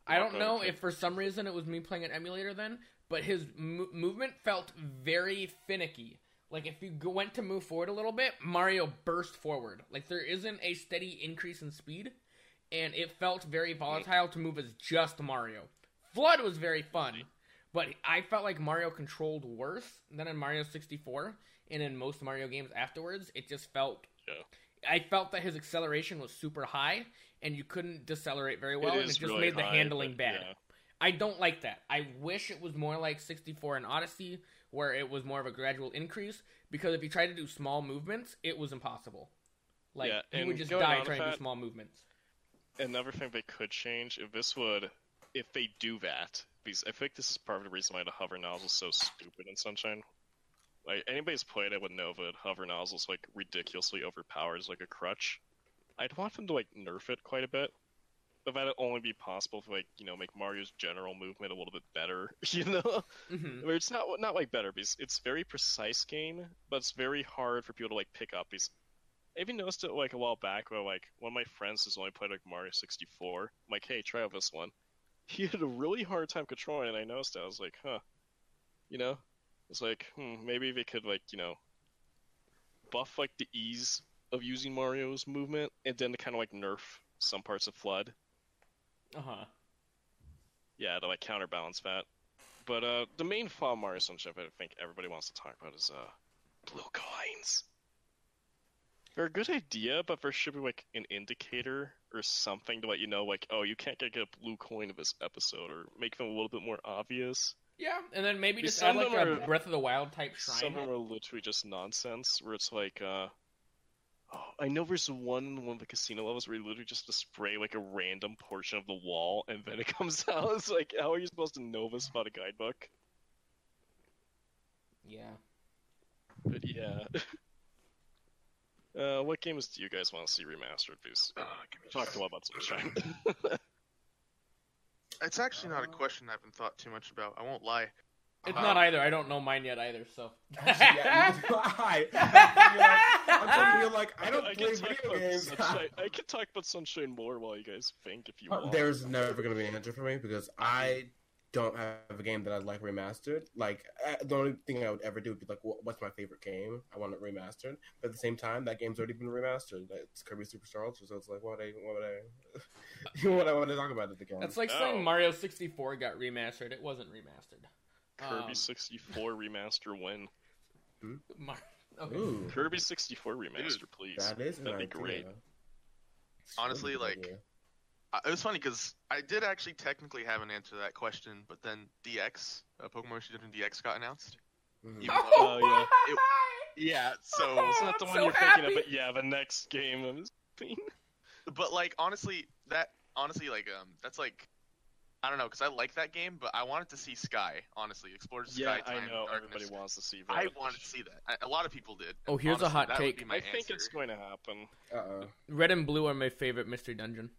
I don't know if for some reason it was me playing an emulator then, but his mo- movement felt very finicky. Like if you go, went to move forward a little bit, Mario burst forward. Like there isn't a steady increase in speed, and it felt very volatile to move as just Mario. FLUDD was very fun, but I felt like Mario controlled worse than in Mario 64, and in most Mario games afterwards, it just felt. Yeah. I felt that his acceleration was super high, and you couldn't decelerate very well, it and it just really made the high, handling but, bad. yeah. I don't like that. I wish it was more like 64 and Odyssey, where it was more of a gradual increase. Because if you tried to do small movements, it was impossible. Like Yeah, you would just die trying to do small movements. another thing they could change if this would if they do that because i think this is part of the reason why the hover nozzle is so stupid in sunshine like anybody's played it with know that hover nozzle's like ridiculously overpowered as like a crutch i'd want them to like nerf it quite a bit but that'd only be possible to like you know make mario's general movement a little bit better you know hmm where it's not not like better because it's very precise game, but it's very hard for people to like pick up. Because I even noticed it like a while back where like one of my friends has only played like Mario 64. I'm like, hey, try out this one. He had a really hard time controlling, it, and I noticed that. I was like, huh, you know, it's like, hmm, maybe they could like you know buff like the ease of using Mario's movement, and then to kind of like nerf some parts of FLUDD. Uh huh. yeah, to like counterbalance that. But uh, the main flaw of Mario Sunshine I think everybody wants to talk about is uh, blue coins. They're a good idea, but there should be like an indicator or something to let you know, like, oh, you can't get a blue coin in this episode, or make them a little bit more obvious. Yeah, and then maybe just add of like them a are- Breath of the Wild type shrine. Some of them are literally just nonsense, where it's like, uh, oh, I know there's one one of the casino levels where you literally just to spray like a random portion of the wall, and then it comes out. It's like, how are you supposed to know this without a guidebook? Yeah. But yeah. Uh, what games do you guys want to see remastered? Because we talked a lot about Sunshine. It's actually not a question I haven't thought too much about. I won't lie. It's Uh, not either. I don't know mine yet either. So. yeah, neither do I. I'm telling you, like, I don't I play video games. Sunshine. I can talk about Sunshine more while you guys think if you want. There's never gonna be an answer for me because I don't have a game that I'd like remastered. Like uh, the only thing I would ever do would be like, wh- what's my favorite game? I want it remastered. But at the same time, that game's already been remastered. It's Kirby Superstar Ultra, so it's like, what I, what would I, what I want to talk about it again? That's like Oh. saying Mario 64 got remastered. It wasn't remastered. Kirby Um, 64 remaster win. Mar- okay. Ooh, Kirby 64 remaster, please. that is an That'd be idea. great. Honestly, like, idea. Uh, it was funny because I did actually technically have an answer to that question, but then DX, uh, Pokemon Shield DX got announced. Mhm. Even though, Oh, yeah. yeah, so It's not the I'm one so you're happy. thinking of, but yeah, the next game. I was thinking. but like honestly, that honestly like um that's like I don't know because I like that game, but I wanted to see Sky. Honestly, Explorers Yeah, Sky I know Darkness. everybody wants to see that. I wanted to see that. I, a lot of people did. Oh, here's a hot that take. be my I think it's going to happen. Uh-oh. Red and blue are my favorite mystery dungeon.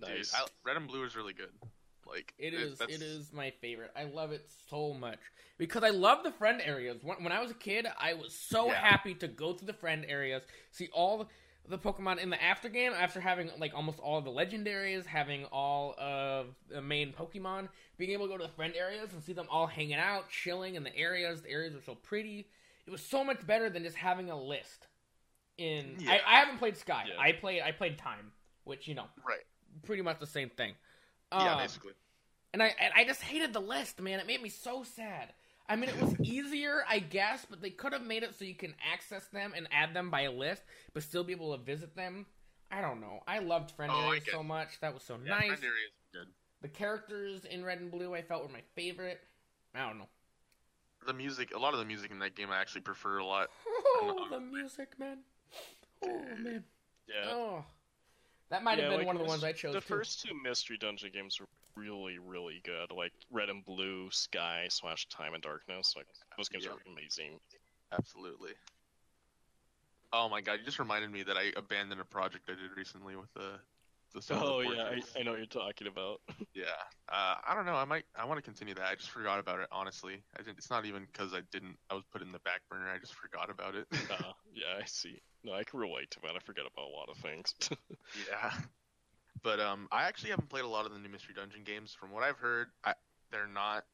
Dude, Nice. I, Red and Blue is really good. Like It it- is. that's- It is my favorite. I love it so much because I love the friend areas. When, when I was a kid, I was so Yeah. happy to go to the friend areas, see all the Pokemon in the after game after having like almost all of the legendaries, having all of the main Pokemon, being able to go to the friend areas and see them all hanging out, chilling in the areas. The areas are so pretty. it was so much better than just having a list. In Yeah. I, I haven't played Sky. Yeah. I played I played Time, which you know Right. Pretty much the same thing. yeah, Um, basically. and I and I just hated the list, man. It made me so sad. I mean, it was easier, I guess, but they could have made it so you can access them and add them by a list, but still be able to visit them. I don't know. I loved Friend Oh, Area so much. That was so Yeah, nice. Friend area is good. The characters in Red and Blue I felt were my favorite. I don't know. The music, a lot of the music in that game, I actually prefer a lot. Oh, the music, man. Oh man. Yeah. Oh, that might have Yeah, been like, one of the ones I chose. The too. first two Mystery Dungeon games were really, really good. Like Red and Blue, Sky slash Time and Darkness. Like those games Yeah. are amazing. Absolutely. Oh my god, you just reminded me that I abandoned a project I did recently with the the some of the Oh yeah, I. I know what you're talking about. Yeah. Uh, I don't know. I might. I want to continue that. I just forgot about it. Honestly, I didn't, it's not even because I didn't. I was put in the back burner. I just forgot about it. uh, yeah, I see. No, I can relate to that. I forget about a lot of things. yeah. But um, I actually haven't played a lot of the new Mystery Dungeon games. From what I've heard, I, they're not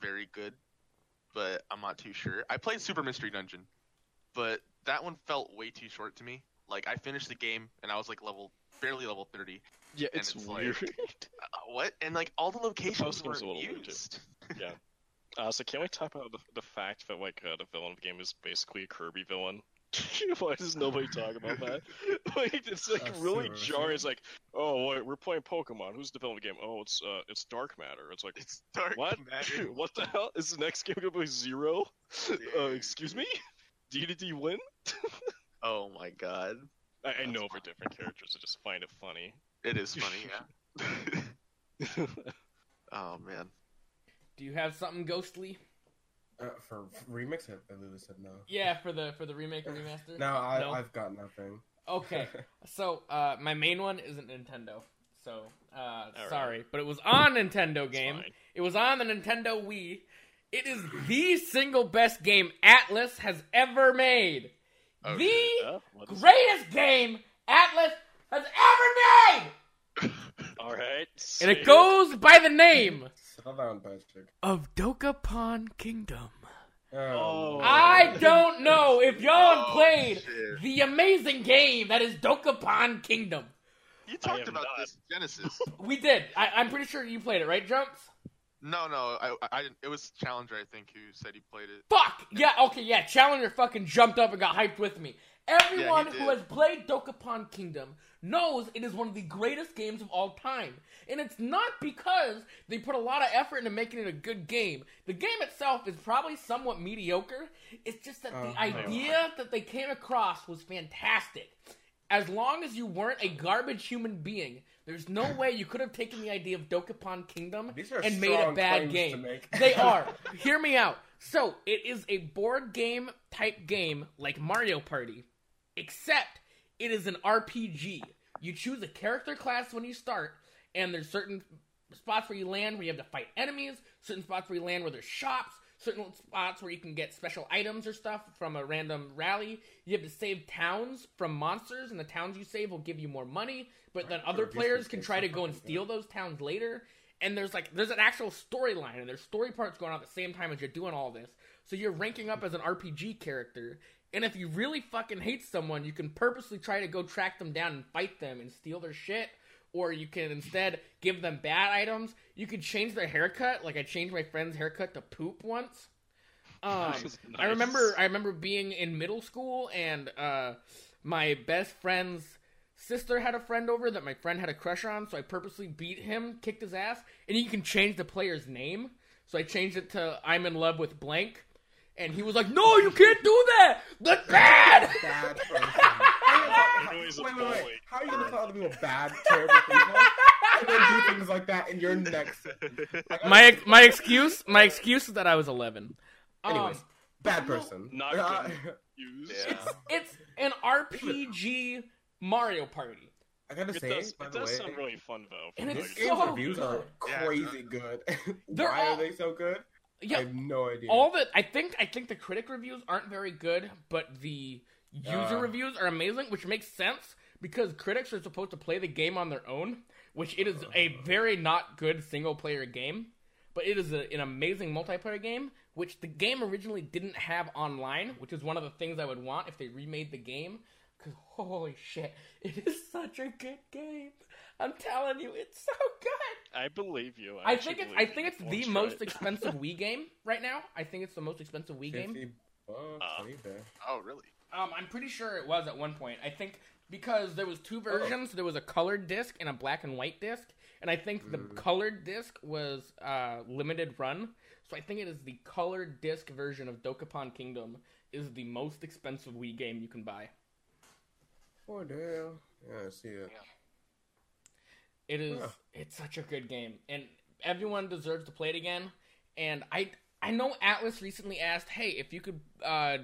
very good. But I'm not too sure. I played Super Mystery Dungeon, but that one felt way too short to me. Like I finished the game and I was like level, barely level 30. yeah, And it's, it's like- weird. Uh, what? And like all the locations posting's weren't a little weird, too. used. Uh, so can we talk about the, the fact that like uh, the villain of the game is basically a Kirby villain? Why does nobody talk about that? like it's like That's really so jarring. It's like, oh, wait, we're playing Pokemon. Who's the villain of the game? Oh, it's uh, it's Dark Matter. It's like, It's dark what? matter. what the hell? Is the next game gonna be Zero? Uh, excuse me? D to D win? Oh my god. I, I know fine. for different characters. I just find it funny. It is funny, yeah. oh man. Do you have something ghostly? Uh, for remix, I I literally said no. Yeah, for the for the remake or remaster. No, I, No? I've got nothing. Okay, so uh, my main one isn't Nintendo. So uh, right. sorry, but it was on Nintendo game. It was on the Nintendo Wii. It is the single best game Atlus has ever made. Oh, the Yeah, greatest game Atlus has ever made, All right. and it goes by the name Settle down, Patrick. of Dokapon Kingdom. Oh, oh. I don't know if y'all have Oh, played shit. the amazing game that is Dokapon Kingdom. You talked about not. this Genesis. We did. I, I'm pretty sure you played it, right, Jumps? No, no, I, I didn't. It was Challenger, I think, who said he played it. Fuck! Yeah, okay, yeah, Challenger fucking jumped up and got hyped with me. Everyone did. who has played Dokapon Kingdom knows it is one of the greatest games of all time. And it's not because they put a lot of effort into making it a good game. The game itself is probably somewhat mediocre. It's just that the Oh, idea that they came across was fantastic. As long as you weren't a garbage human being, there's no way you could have taken the idea of Dokapon Kingdom and made a bad game. They are. Hear me out. So, it is a board game type game like Mario Party, except it is an RPG. You choose a character class when you start, and there's certain spots where you land where you have to fight enemies, certain spots where you land where there's shops, certain spots where you can get special items or stuff from a random rally. You have to save towns from monsters, and the towns you save will give you more money, but then other players can try to go and steal those towns later. And there's like there's an actual storyline and there's story parts going on at the same time as you're doing all this. So you're ranking up as an rpg character and if you really fucking hate someone you can purposely try to go track them down and fight them and steal their shit or you can instead give them bad items you can change their haircut like i changed my friend's haircut to poop once um, Nice. I remember I remember being in middle school and uh, my best friend's sister had a friend over that my friend had a crush on, so I purposely beat him, kicked his ass, and you can change the player's name. So I changed it to I'm in love with blank. And he was like, No, you can't do that! That's bad! Bad wait, wait, wait. How are you gonna call other people bad, terrible people, and then do things like that in your next? Like, my my excuse my excuse is that I was 11. Anyways, Um, bad person. Not Uh, good. Use. Yeah. it's an RPG Mario Party. I gotta It say, does, by it the does way, sound really fun though. And from, it's like, so game's reviews are Yeah. crazy good. Why all- are they so good? I have no idea. all the I think I think the critic reviews aren't very good, but the user Uh. reviews are amazing, which makes sense because critics are supposed to play the game on their own, which it is a very not good single player game, but it is a, an amazing multiplayer game which the game originally didn't have online, which is one of the things I would want if they remade the game. Because holy shit, it is such a good game. I'm telling you, it's so good. I believe you. I actually think it's I think it's the try most expensive Wii game right now. I think it's the most expensive Wii game. bucks Uh, on eBay. Oh, really? Um, I'm pretty sure it was at one point. I think because there was two versions. There was a colored disc and a black and white disc, and I think the Mm. colored disc was uh, limited run. So I think it is the colored disc version of Dokapon Kingdom is the most expensive Wii game you can buy. Oh damn! Yeah, I see it. It is. Huh. It's such a good game, and everyone deserves to play it again. And I, I know Atlus recently asked, "Hey, if you could uh,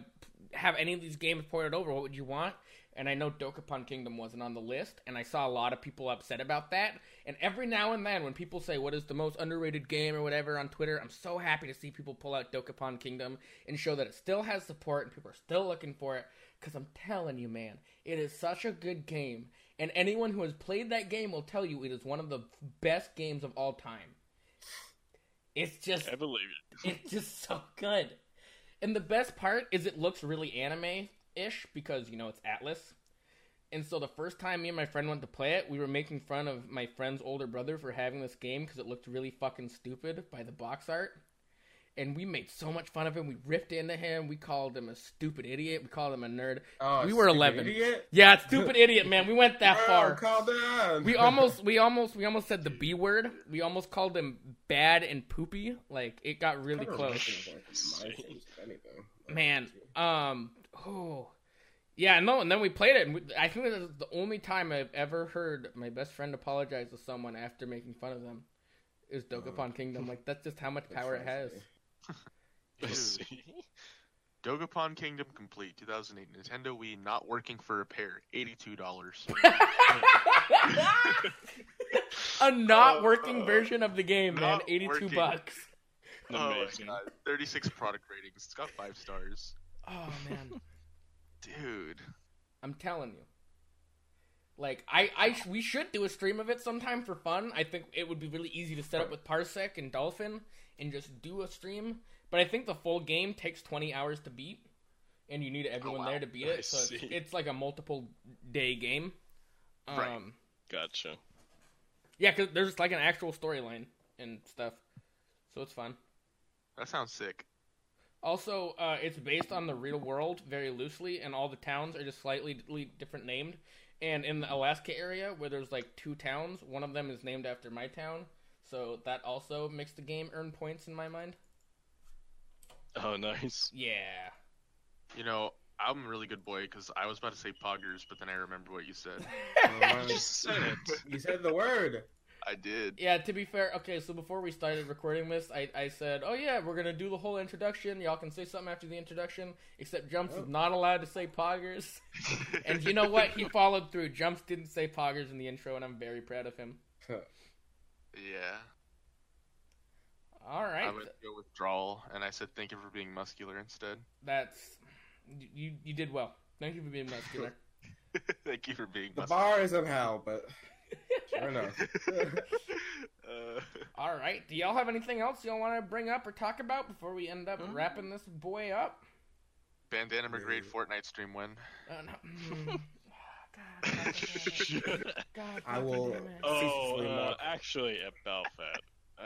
have any of these games ported over, what would you want?" And I know Dokapon Kingdom wasn't on the list, and I saw a lot of people upset about that. And every now and then, when people say what is the most underrated game or whatever on Twitter, I'm so happy to see people pull out Dokapon Kingdom and show that it still has support and people are still looking for it. Because I'm telling you, man, it is such a good game. And anyone who has played that game will tell you it is one of the best games of all time. It's just I believe it. it's just so good. And the best part is it looks really anime ish because, you know, it's Atlus. And so the first time me and my friend went to play it, we were making fun of my friend's older brother for having this game because it looked really fucking stupid by the box art. And we made so much fun of him. We ripped into him. We called him a stupid idiot. We called him a nerd. Oh, We were 11. Idiot. Yeah, stupid idiot, man. We went that Oh, far. We almost, we almost, we almost said the B word. We almost called him bad and poopy. Like it got really close. reminds me of, like, my games, if anything. Man, um, oh, yeah, no. And then we played it, and we, I think this is the only time I've ever heard my best friend apologize to someone after making fun of them. Is Dokapon Kingdom like that's just how much power it has. fascinating. See? Dokapon Kingdom Complete 2008 Nintendo Wii not working for repair $82. A not Uh, working version of the game, man. Eighty-two working. bucks. oh my Amazing. god. 36 product ratings. It's got 5 stars. Oh man, Dude. I'm telling you. Like I, I, sh- we should do a stream of it sometime for fun. I think it would be really easy to set up with Parsec and Dolphin and just do a stream. But I think the full game takes 20 hours to beat, and you need everyone wow. there to beat I it. So it's, it's like a multiple day game. Um, Right. Gotcha. Yeah, because there's like an actual storyline and stuff, so it's fun. That sounds sick. Also, uh, it's based on the real world very loosely, and all the towns are just slightly different named. And in the Alaska area, where there's like two towns, one of them is named after my town, so that also makes the game earn points in my mind. Oh, nice. Yeah. You know, I'm a really good boy because I was about to say poggers, but then I remember what you said. Oh, Just said it. you said the word. I did. Yeah, to be fair, okay, so before we started recording this, I, I said, oh yeah, we're gonna do the whole introduction. Y'all can say something after the introduction, except Jumps is Oh. not allowed to say poggers. And you know what? He followed through. Jumps didn't say poggers in the intro, and I'm very proud of him. Yeah. All right. I would go with drawl, and I said thank you for being muscular instead. That's you. You did well. Thank you for being muscular. thank you for being The muscular. bar is in hell, but sure enough. uh, All right. Do y'all have anything else y'all want to bring up or talk about before we end up Mm. wrapping this boy up? Bandana McGrade Fortnite stream win. Uh, no. God, God, God, God, I will- Oh, uh, actually, about that,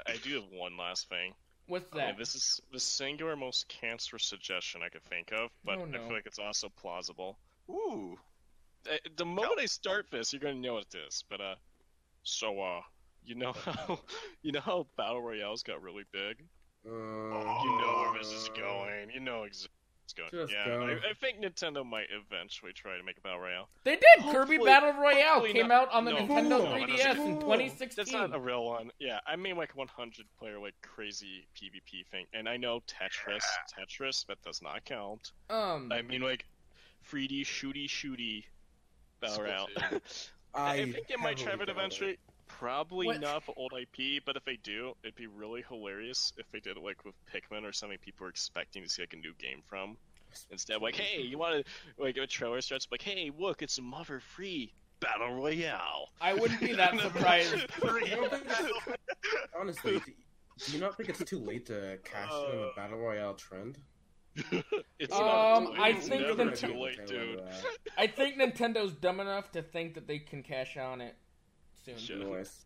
I, I do have one last thing. What's Okay, that? this is the singular most cancerous suggestion I could think of, but Oh, I feel like it's also plausible. Ooh. Uh, The moment I start this, you're gonna know what it is. But uh, so uh, you know how you know how battle royales got really big. Uh, You know where this is going. You know exactly. It's going. Just yeah, go. I, I think Nintendo might eventually try to make a battle royale. They did. Kirby Battle Royale came not- out on the no, Nintendo no, 3DS in 2016. That's not a real one. Yeah, I mean like 100 player like crazy PvP thing. And I know Tetris, Tetris, but does not count. um, I mean like 3D shooty shooty battle royale. I, I think it might try heavily it doubt eventually. Probably What? not for old IP, but if they do, it'd be really hilarious if they did it like with Pikmin or something people are expecting to see like a new game from. Instead, like, hey, you want to like a trailer starts like, hey, look, it's a Mother 3 battle royale. I wouldn't be that surprised. I don't think- Honestly, Do you not think it's too late to cash in on the Uh, battle royale trend? it's Um, not too. I It's think never the- too late, dude. I think Nintendo's dumb enough to think that they can cash on it soon. Shit. Noise.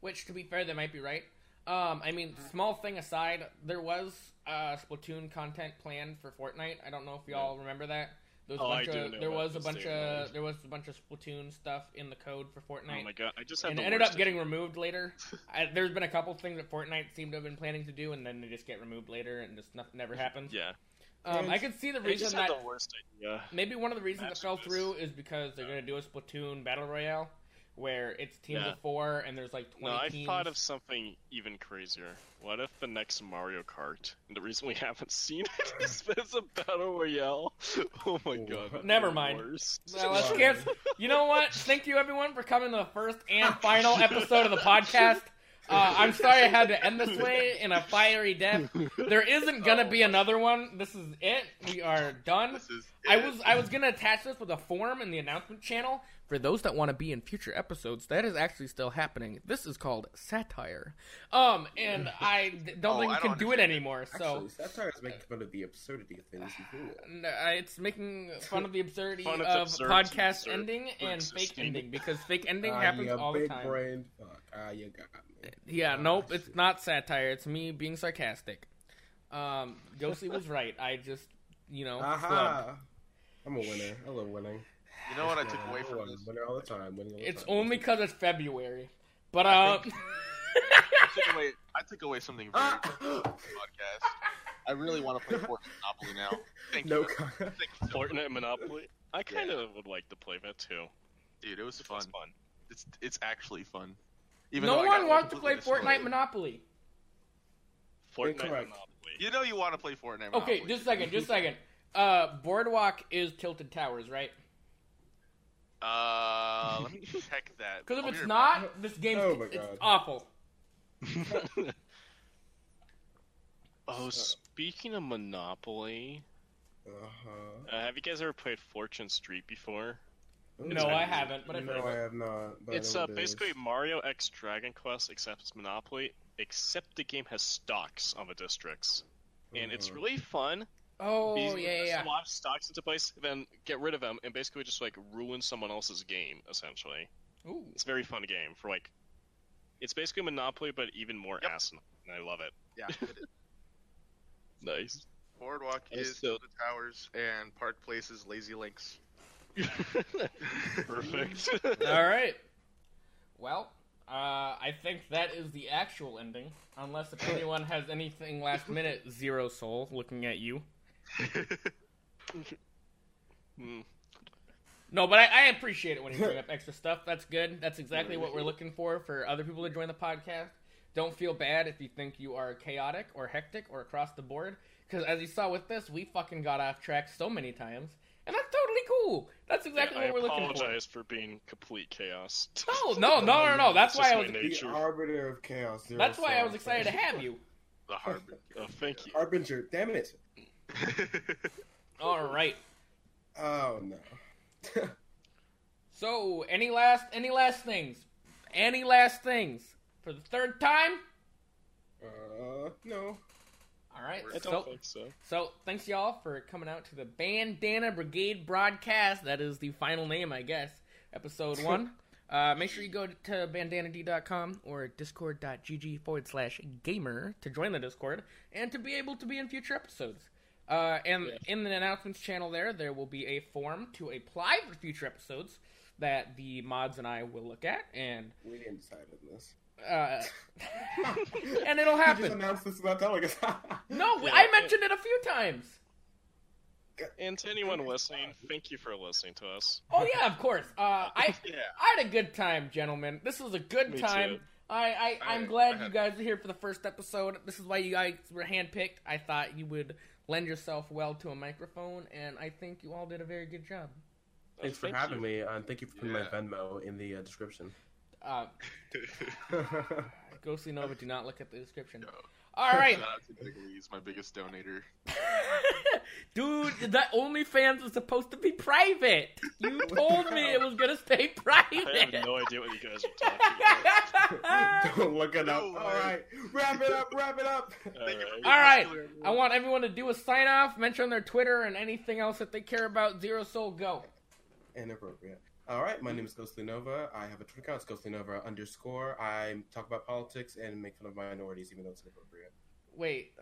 Which, to be fair, they might be right. Um, I mean, small thing aside, there was uh, Splatoon content planned for Fortnite. I don't know if y'all remember that. There was Oh, a I bunch do of know there was a bunch of right. there was a bunch of Splatoon stuff in the code for Fortnite. Oh my god, I just had and the it ended worst up getting removed later. I, there's been a couple things that Fortnite seemed to have been planning to do, and then they just get removed later, and just nothing never happens. Yeah, Um, I could see the reason just had that the worst idea. maybe one of the reasons it fell Masterpiece. through is because they're gonna do a Splatoon battle royale, where it's teams Yeah. of four and there's like twenty No, I teams. thought of something even crazier. What if the next Mario Kart, and the reason we haven't seen it is there's a battle royale? Oh my god. Never mind. worse. Well, let's Wow. get. You know what? Thank you, everyone, for coming to the first and final episode of the podcast. Uh, I'm sorry I had to end this way in a fiery death. There isn't gonna be another one. This is it. We are done. This is I was I was gonna attach this with a form in the announcement channel for those that want to be in future episodes. That is actually still happening. This is called satire. Um, and I don't Oh, think we I can don't it anymore. So Actually, satire is making fun of the absurdity of things you do. Uh, it's making fun of the absurdity of of absurd- podcast absurd ending and fake ending because fake ending Ah, happens you all the time. brain fuck. Ah, you got me. Yeah, Ah, nope, it's not satire. It's me being sarcastic. Um, Ghostly was right. I just, you know. Aha! I'm a winner. I love winning. You know what I took away from win. this? Winner all the time. All the it's time. only because it's February. But uh, I took away, I took away something very from the podcast. I really want to play Fortnite Monopoly now. Thank no. you. con- Thank you. Fortnite Monopoly. I kind of would like to play that too. Dude, it was It fun. was fun. It's it's actually fun. Even no though I one got wants to play Fortnite destroyed. Monopoly. Fortnite Incorrect. Monopoly. You know you want to play Fortnite Monopoly. Okay, just a second, just a second. Uh, Boardwalk is Tilted Towers, right? Uh, let me check that. Because if I'll it's right not, this game's Oh my it's awful. oh, speaking of Monopoly, Uh-huh. uh, have you guys ever played Fortune Street before? No, I haven't, but I've no, heard of I have not. But it's uh, basically. Mario X Dragon Quest, except it's Monopoly, except the game has stocks on the districts, and it's Mhm. really fun. Oh because yeah, yeah, you yeah. Swap stocks into place, then get rid of them, and basically just like ruin someone else's game. Essentially, Ooh. it's a very fun game for like. It's basically Monopoly, but even more Yep. asinine, and I love it. Yeah, it is. Nice. Boardwalk I is so- the towers and Park Place is Lazy Links. Perfect. All right. Well, uh, I think that is the actual ending. Unless if anyone has anything last minute, Zero Soul looking at you. Hmm. No, but I, I appreciate it when you bring up extra stuff. That's good. That's exactly what we're looking for for other people to join the podcast. Don't feel bad if you think you are chaotic or hectic or across the board. Because as you saw with this, we fucking got off track so many times. And that's totally cool. That's exactly Yeah, I what we're looking for. I apologize for being complete chaos. No, no, no, no, no. That's why I was. my The nature. arbiter of chaos. That's why I was excited to have you. the Harbinger. Oh, thank you. Harbinger. Damn it. All right. Oh no. So, any last, any last things? Any last things for the third time? uh, no. All right. I don't So, think so. so thanks y'all for coming out to the Bandana Brigade broadcast. That is the final name, I guess. Episode one. Uh, make sure you go to bandanad.com or discord.gg forward slash gamer to join the Discord and to be able to be in future episodes. Uh, and Yeah. in the announcements channel there, there will be a form to apply for future episodes that the mods and I will look at, and We didn't decide on this. uh, and it'll You just happen. announced this without telling us. No, Yeah, I it- mentioned it a few times. And to anyone listening, thank you for listening to us. Oh yeah, of course. Uh, I yeah. I had a good time, gentlemen. This was a good Me time. too. I, I I'm I- glad I you guys are here for the first episode. This is why you guys were handpicked. I thought you would lend yourself well to a microphone, and I think you all did a very good job. Uh, Thanks for thank having you. me, uh, and thank you for putting Yeah. my Venmo in the uh, description. Uh, Ghostly Nova, do not look at the description. No. All right. Shout out to Big he's my biggest donator. Dude, that OnlyFans is supposed to be private. You told me it was gonna stay private. I have no idea what you guys are talking about. Don't look it up. No All way. right, wrap it up. Wrap it up. Alright. All right, I want everyone to do a sign off, mention their Twitter and anything else that they care about. Zero Soul, go. Inappropriate. All right, my name is Ghostly Nova. I have a Twitter account, it's Ghostly Nova underscore. I talk about politics and make fun of minorities, even though it's inappropriate. Wait.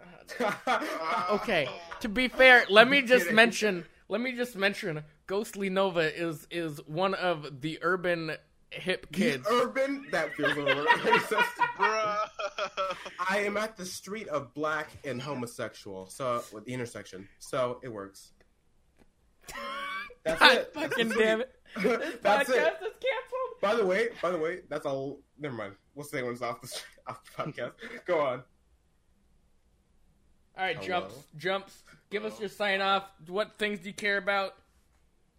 uh, okay. To be fair, let me just kidding. mention. Let me just mention. Ghostly Nova is is one of the urban hip kids. The urban that feels a little racist. Bruh. I am at the street of black and homosexual, so with the intersection, so it works. That's God it. Fucking the damn tweet. it! This That's podcast it. is canceled. By the way, by the way, that's all. Never mind. We'll say when it's off the off the podcast. Go on. All right, Hello? jumps, jumps. Give us your sign off. What things do you care about?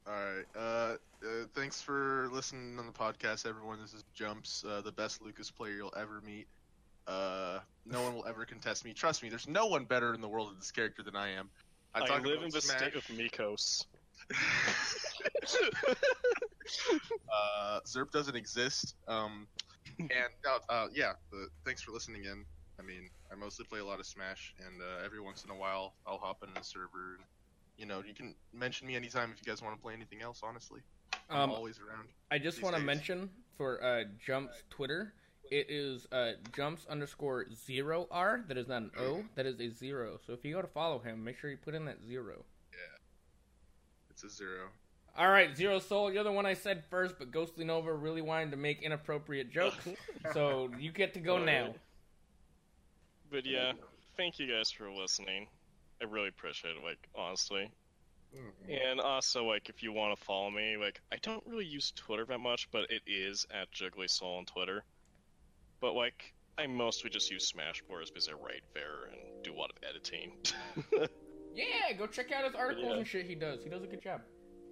All right. Uh, uh, thanks for listening on the podcast, everyone. This is Jumps, uh, the best Lucas player you'll ever meet. Uh, no one will ever contest me. Trust me, there's no one better in the world of this character than I am. I, talk live in the Smash. state of Mikos. uh, Zerp doesn't exist. Um, and uh, uh, yeah, uh, thanks for listening in. I mean, I mostly play a lot of Smash, and uh, every once in a while I'll hop in a server. And, you know, you can mention me anytime if you guys want to play anything else. Honestly, I'm Um, always around. I just want to mention for uh, Jumps Twitter, it is uh, Jumps underscore zero R. That is not an O. That is a zero. So if you go to follow him, make sure you put in that zero. Yeah, It's a zero. All right, Zero Soul, you're the one I said first, but Ghostly Nova really wanted to make inappropriate jokes, so you get to go now. Right. But yeah, thank you guys for listening. I really appreciate it, like, honestly. Mm-hmm. And also, like, if you want to follow me, like, I don't really use Twitter that much, but it is at Jiggly Soul on Twitter. But, like, I mostly just use Smashboards because I write there and do a lot of editing. Yeah, go check out his articles Yeah. and shit he does. He does a good job.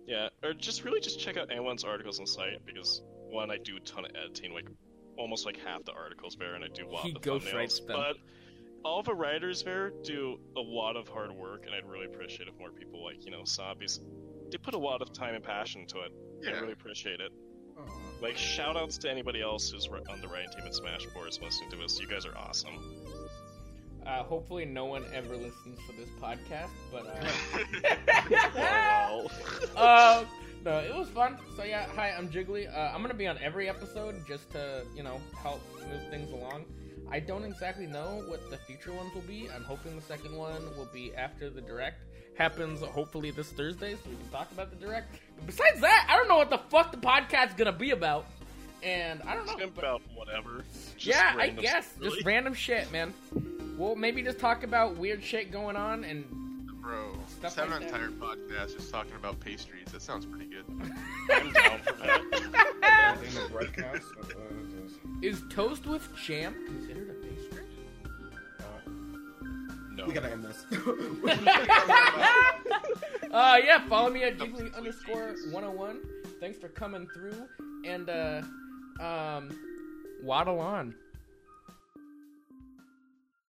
yeah, or just really just check out anyone's articles on the site because, one, I do a ton of editing, like, almost like half the articles there, and I do a lot He of the ghostwrites thumbnails. them. But all the writers there do a lot of hard work, and I'd really appreciate if more people like you know saw they put a lot of time and passion into it. Yeah. I really appreciate it. Aw. Like shout outs to anybody else who's on the writing team at Smashboards listening to this. You guys are awesome. Uh, hopefully, no one ever listens to this podcast, but Oh, uh, uh, no, it was fun. So yeah, hi, I'm Jiggly. Uh, I'm gonna be on every episode just to you know help move things along. I don't exactly know what the future ones will be. I'm hoping the second one will be after the direct happens. Hopefully this Thursday, so we can talk about the direct. But besides that, I don't know what the fuck the podcast's gonna be about, and I don't know. It's but- about whatever. Just yeah, I guess stuff, really. just random shit, man. We'll maybe just talk about weird shit going on and Bro, Stuff just have like an that. entire podcast just talking about pastries. That sounds pretty good. I'm down for that. In the broadcast, what, what is this? is toast with jam we gotta end this. Uh, yeah, follow me at jiggly underscore 101. Thanks for coming through, and uh, um, waddle on.